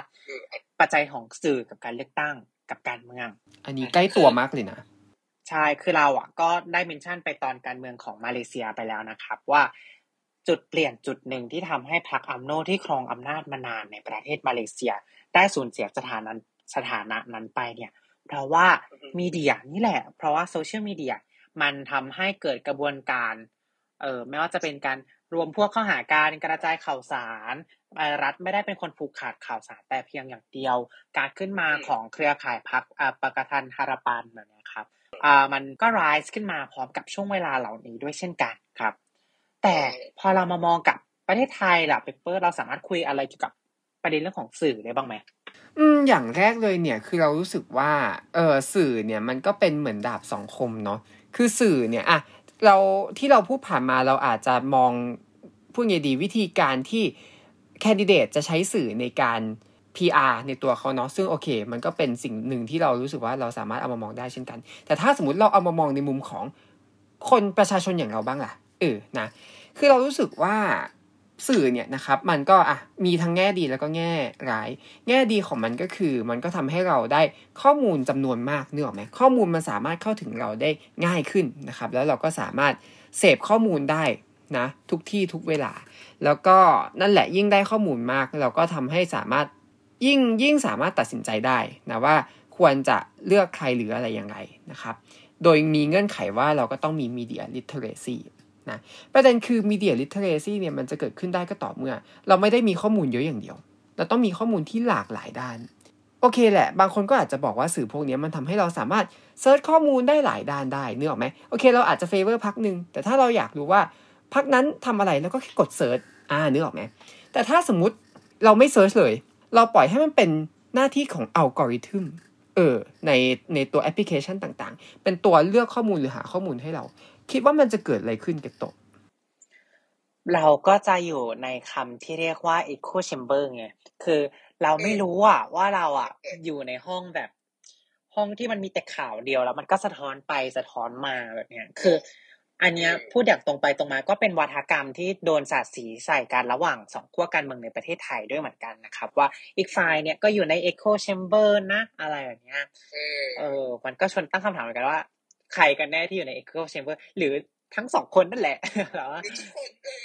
ปัจจัยของสื่อกับการเลือกตั้งกับการเมือง
อันนี้ใกล้ตัวมากเลยนะ
ใช่คือเราอะ ก็ได้เมนชั่นไปตอนการเมืองของมาเลเซียไปแล้วนะครับ ว่าจุดเปลี่ยนจุดหนึ่งที่ทำให้พรรคอัมโนที่ครองอำนาจมานานในประเทศมาเลเซีย ได้สูญเสียสถานะสถานะนั้นไปเนี่ย เพราะว่า media นี่แหละ เพราะว่าโซเชียลมีเดียมันทำให้เกิดกระบวนการเออไม่ว่าจะเป็นการ รวมพวกเข้าหาการกระจายข่าวสารรัฐไม่ได้เป็นคนผูกขาดข่าวสารแต่เพียงอย่างเดียว การขึ้นมาของเครือข่ายพรรคปากาตันฮาราปันแบบนี้ครับอ่ามันก็ rise ขึ้นมาพร้อมกับช่วงเวลาเหล่านี้ด้วยเช่นกันครับ แต่พอเรามามองกับประเทศไทยล่ะเปเปอร์เราสามารถคุยอะไรเกี่ยวกับประเด็นเรื่องของสื่อได้บ้างไหม
อืมอย่างแรกเลยเนี่ยคือเรารู้สึกว่าเออสื่อเนี่ยมันก็เป็นเหมือนดาบสองคมเนาะคือสื่อเนี่ยอะ เราที่เราพูดผ่านมาเราอาจจะมองพูดไงดีวิธีการที่แคนดิเดตจะใช้สื่อในการ PR ในตัวเขาเนาะซึ่งโอเค มันก็เป็นสิ่งหนึ่งที่เรารู้สึกว่าเราสามารถเอามามองได้เช่นกัน แต่ถ้าสมมติเราเอามามองในมุมของคนประชาชนอย่างเราบ้างล่ะเออนะคือเรารู้สึกว่า สื่อเนี่ยนะครับมันก็อะมีทั้งแง่ดีแล้วก็แง่ร้าย แง่ดีของมันก็คือ มันก็ทำให้เราได้ข้อมูลจำนวนมากเนื้อไหมข้อมูลมันสามารถเข้าถึงเราได้ง่ายขึ้นนะครับ แล้วเราก็สามารถเสพข้อมูลได้นะทุกที่ทุกเวลา แล้วก็นั่นแหละยิ่งได้ข้อมูลมาก เราก็ทำให้สามารถยิ่งยิ่งสามารถตัดสินใจได้นะว่าควรจะเลือกใครหรืออะไรยังไงนะครับ โดยมีเงื่อนไขว่าเราก็ต้องมี media literacy นะประเด็นคือ media literacy เนี่ยมันจะเกิดขึ้นได้ก็ต่อเมื่อ เราไม่ได้มีข้อมูลเยอะอย่างเดียว เราต้องมีข้อมูลที่หลากหลายด้าน โอเคแหละ บางคนก็อาจจะบอกว่าสื่อพวกนี้มันทำให้เราสามารถ search ข้อมูลได้หลายด้านได้เนื้อออกไหมโอเค เราอาจจะ favor พรรคหนึ่งแต่ถ้าเราอยากรู้ว่าพรรคนั้นทำอะไรแล้วก็แค่กด searchอ่านึกออกไหมแต่ถ้าสมมุติเราไม่ search เลย เราปล่อยให้มันเป็นหน้าที่ของอัลกอริทึมเออในในตัวแอปพลิเคชันต่างๆ เป็นตัวเลือกข้อมูลหรือหาข้อมูลให้เรา คิดว่ามันจะเกิดอะไรขึ้นกับโต
เราก็จะอยู่ในคำที่เรียกว่า echo chamber ไง คือเราไม่รู้อะว่าเราอะอยู่ในห้องแบบ ห้องที่มันมีแต่ข่าวเดียวแล้วมันก็สะท้อนไปสะท้อนมาแบบเนี้ย คือ อันเนี้ยพูดอย่างตรงไปตรงมาก็เป็นวัฒกรรมที่โดนสาดสีใส่กันระหว่างสองขั้วการเมืองในประเทศไทยด้วยเหมือนกันนะครับ ว่าอีกฝ่ายเนี่ยก็อยู่ใน echo chamber นะ อะไรแบบเนี้ยเออ มันก็ชวนตั้งคำถามเหมือนกันว่า ใครกันแน่ที่อยู่ใน Echo Chamber หรือทั้งสองคนนั่นแหละหรอ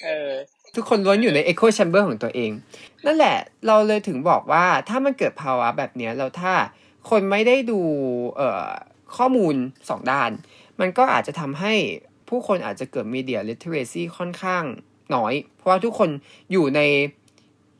เออ
ทุกคนล้วนอยู่ใน Echo Chamber ของตัวเอง นั่นแหละ เราเลยถึงบอกว่าถ้ามันเกิดภาวะแบบนี้แล้วถ้าคนไม่ได้ดูเอ่อข้อมูลสองด้าน มันก็อาจจะทำให้ผู้คนอาจจะเกิด media literacy ค่อนข้างน้อย เพราะว่าทุกคนอยู่ใน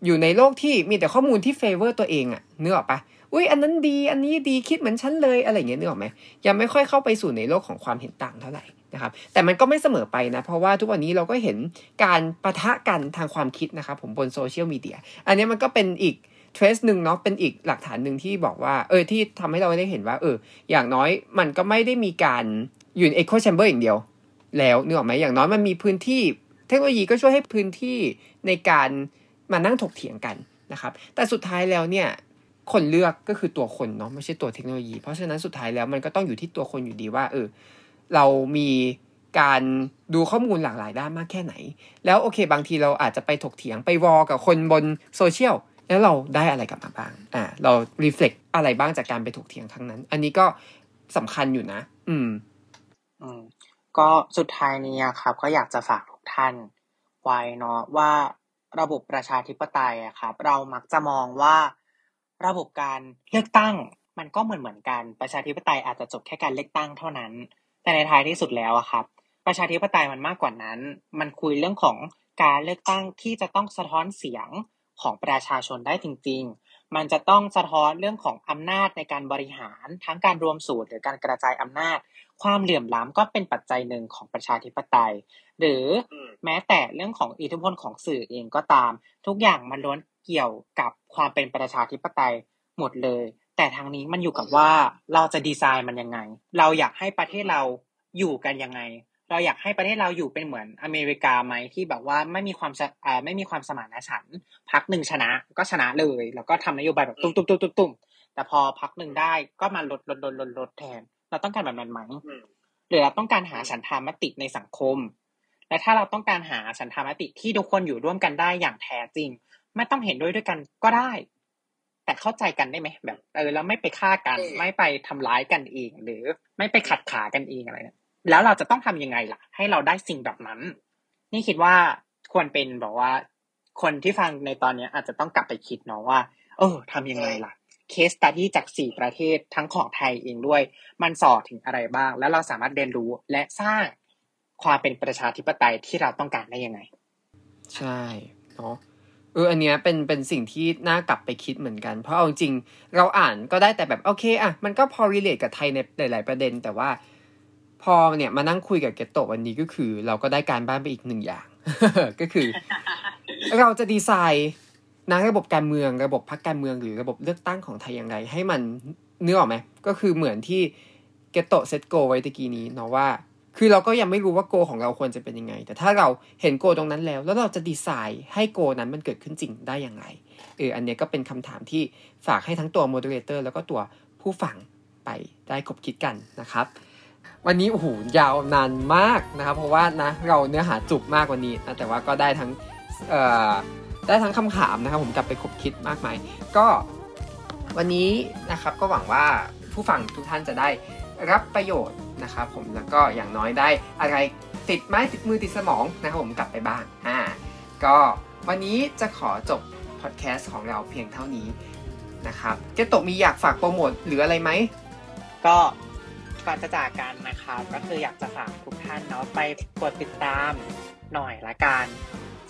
อยู่ในโลกที่มีแต่ข้อมูลที่ favor ตัวเองอะนึกออกปะ อุ้ยอันนั้นดี อันนี้ดีคิดเหมือนฉันเลยอะไรเงี้ยนึกออกไหมยังไม่ค่อยเข้าไปสู่ในโลกของความเห็นต่างเท่าไหร่นะครับแต่มันก็ไม่เสมอไปนะ เพราะว่าทุกวันนี้เราก็เห็นการปะทะกันทางความคิดนะครับผมบนโซเชียลมีเดียอันนี้มันก็เป็นอีกtrace หนึ่งเนาะเป็นอีกหลักฐานหนึ่งที่บอกว่าเออที่ทำให้เราได้เห็นว่า เออ อย่างน้อยมันก็ไม่ได้มีการอยู่ใน echo chamber อย่างเดียว แล้วนึกออกไหมอย่างน้อยมันมีพื้นที่เทคโนโลยีก็ช่วยให้พื้นที่ในการมานั่งถกเถียงกันนะครับ แต่สุดท้ายแล้วเนี่ย คนเลือกก็คือตัวคนเนาะไม่ใช่ตัวเทคโนโลยี เพราะฉะนั้นสุดท้ายแล้วมันก็ต้องอยู่ที่ตัวคนอยู่ดีว่า เออ เรามีการดูข้อมูลหลากหลายด้านมากแค่ไหน แล้วโอเค บางทีเราอาจจะไปถกเถียงไปวอกับคนบนโซเชียลแล้วเราได้อะไรกลับมาบ้างอ่าเรา reflect อะไรบ้างจากการไปถกเถียงครั้งนั้น อันนี้ก็สำคัญอยู่นะ อืม
อืม ก็สุดท้ายนี้ครับ ก็อยากจะฝากทุกท่านไว้เนาะว่าระบบประชาธิปไตยอะครับ เรามักจะมองว่า ระบบการเลือกตั้ง มันก็เหมือนเหมือนกันประชาธิปไตยอาจจะจบแค่การเลือกตั้งเท่านั้น แต่ในท้ายที่สุดแล้วอะครับ ประชาธิปไตยมันมากกว่านั้น มันคุยเรื่องของการเลือกตั้งที่จะต้องสะท้อนเสียงของประชาชนได้จริง ๆ มันจะต้องสะท้อนเรื่องของอำนาจในการบริหารทั้งการรวมสูตรหรือการกระจายอำนาจ ความเหลื่อมล้ำก็เป็นปัจจัยหนึ่งของประชาธิปไตย หรือแม้แต่เรื่องของอิทธิพลของสื่อเองก็ตาม ทุกอย่างมันล้วนเกี่ยวกับความเป็นประชาธิปไตยหมดเลย แต่ทางนี้มันอยู่กับว่าเราจะดีไซน์มันยังไง เราอยากให้ประเทศเราอยู่กันยังไง เราอยากให้ประเทศเราอยู่เป็นเหมือนอเมริกาไหมที่แบบว่าไม่มีความอ่าไม่มีความสมานฉันท์พักหนึ่งชนะก็ชนะเลย แล้วก็ทำนโยบายแบบตุ้มตุ้มตุ้มตุ้มตุ้มแต่พอพักหนึ่งได้ก็มาลดลดลดลดลดแทน เราต้องการแบบนั้นไหมหรือเราต้องการหาฉันทามติในสังคม และถ้าเราต้องการหาฉันทามติที่ทุกคนอยู่ร่วมกันได้อย่างแท้จริง ไม่ต้องเห็นด้วยด้วยกันก็ได้ แต่เข้าใจกันได้ไหมแบบ เออแล้วไม่ไปฆ่ากัน ไม่ไปทำร้ายกันเองหรือไม่ไปขัดขากันเองอะไรเนี่ย แล้วเราจะต้องทำยังไงล่ะ ให้เราได้สิ่งแบบนั้น นี่คิดว่าควรเป็นบอกว่า คนที่ฟังในตอนนี้อาจจะต้องกลับไปคิดเนาะว่า เออทำยังไงล่ะเคสตัดที่จากสี่ประเทศทั้งของไทยเองด้วย มันสอดถึงอะไรบ้าง แล้วเราสามารถเรียนรู้และสร้างความเป็นประชาธิปไตยที่เราต้องการได้ยังไง
ใช่เนาะเอออันเนี้ยเป็นเป็นสิ่งที่น่ากลับไปคิดเหมือนกัน เพราะเอาจริงเราอ่านก็ได้แต่แบบโอเคอะมันก็พอ relate กับไทยในหลาย ๆ ประเด็น แต่ว่า พอเนี่ยมานั่งคุยกับเกตโตวันนี้ก็คือ เราก็ได้การบ้านไปอีกหนึ่งอย่าง ก็คือ เราจะดีไซน์นะระบบการเมืองระบบพรรคการเมืองหรือระบบเลือกตั้งของไทยอย่างไร ให้มันเนื้อออกไหมก็คือเหมือนที่เกตโต set goal ไว้ตะกี้นี้เนาะว่า คือเราก็ยังไม่รู้ว่า goal ของเราควรจะเป็นยังไง แต่ถ้าเราเห็น goal ตรงนั้นแล้ว แล้วเราจะดีไซน์ให้ goal นั้นมันเกิดขึ้นจริงได้อย่างไรเอออันนี้ก็เป็นคำถามที่ฝากให้ทั้งตัว moderator แล้วก็ตัวผู้ฟังไปได้ขบคิดกันนะครับ วันนี้โอ้โหยาวนานมากนะครับ เพราะว่านะเราเนื้อหาจุกมากวันนี้นะแต่ว่าก็ได้ทั้งเอ่อได้ทั้งคำถามนะครับผมกลับไปขบคิดมากมายก็วันนี้นะครับก็หวังว่าผู้ฟังทุกท่านจะได้รับประโยชน์นะครับผมแล้วก็อย่างน้อยได้อะไรติดไม้ติดมือติดสมองนะครับผมกลับไปบ้างอ่าก็วันนี้จะขอจบพอดแคสต์ของเราเพียงเท่านี้นะครับเกตโตมีอยากฝากโปรโมทหรืออะไรไหม
ก็ ก่อนจะจากกันนะครับก็คืออยากจะฝากทุกท่านเนาะไปกดติดตามหน่อยละกัน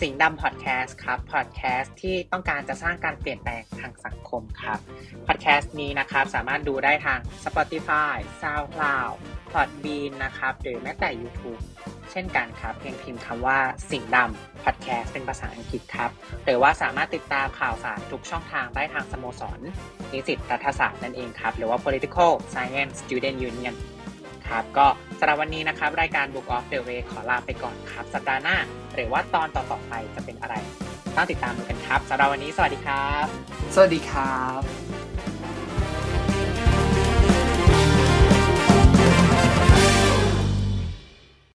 สิงดำพอดแคสต์ครับพอดแคสต์ที่ต้องการจะสร้างการเปลี่ยนแปลงทางสังคมครับพอดแคสต์นี้นะครับสามารถดูได้ทาง Spotify SoundCloud Podbean นะครับ หรือแม้แต่ YouTube เช่นกันครับ เพียงพิมพ์คำว่าสิ่งดำพอดแคสต์เป็นภาษาอังกฤษครับ หรือว่าสามารถติดตามข่าวสารทุกช่องทางได้ทางสโมสรนิสิตรัฐศาสตร์นั่นเองครับ หรือว่า political science student union ครับ ก็สำหรับวันนี้นะครับ รายการ Book of the Way ขอลาไปก่อนครับ สัปดาห์หน้า หรือว่าตอนต่อๆไปจะเป็นอะไรต้องติดตามดูกันครับสำหรับวันนี้ สวัสดีครับ
สวัสดีครับ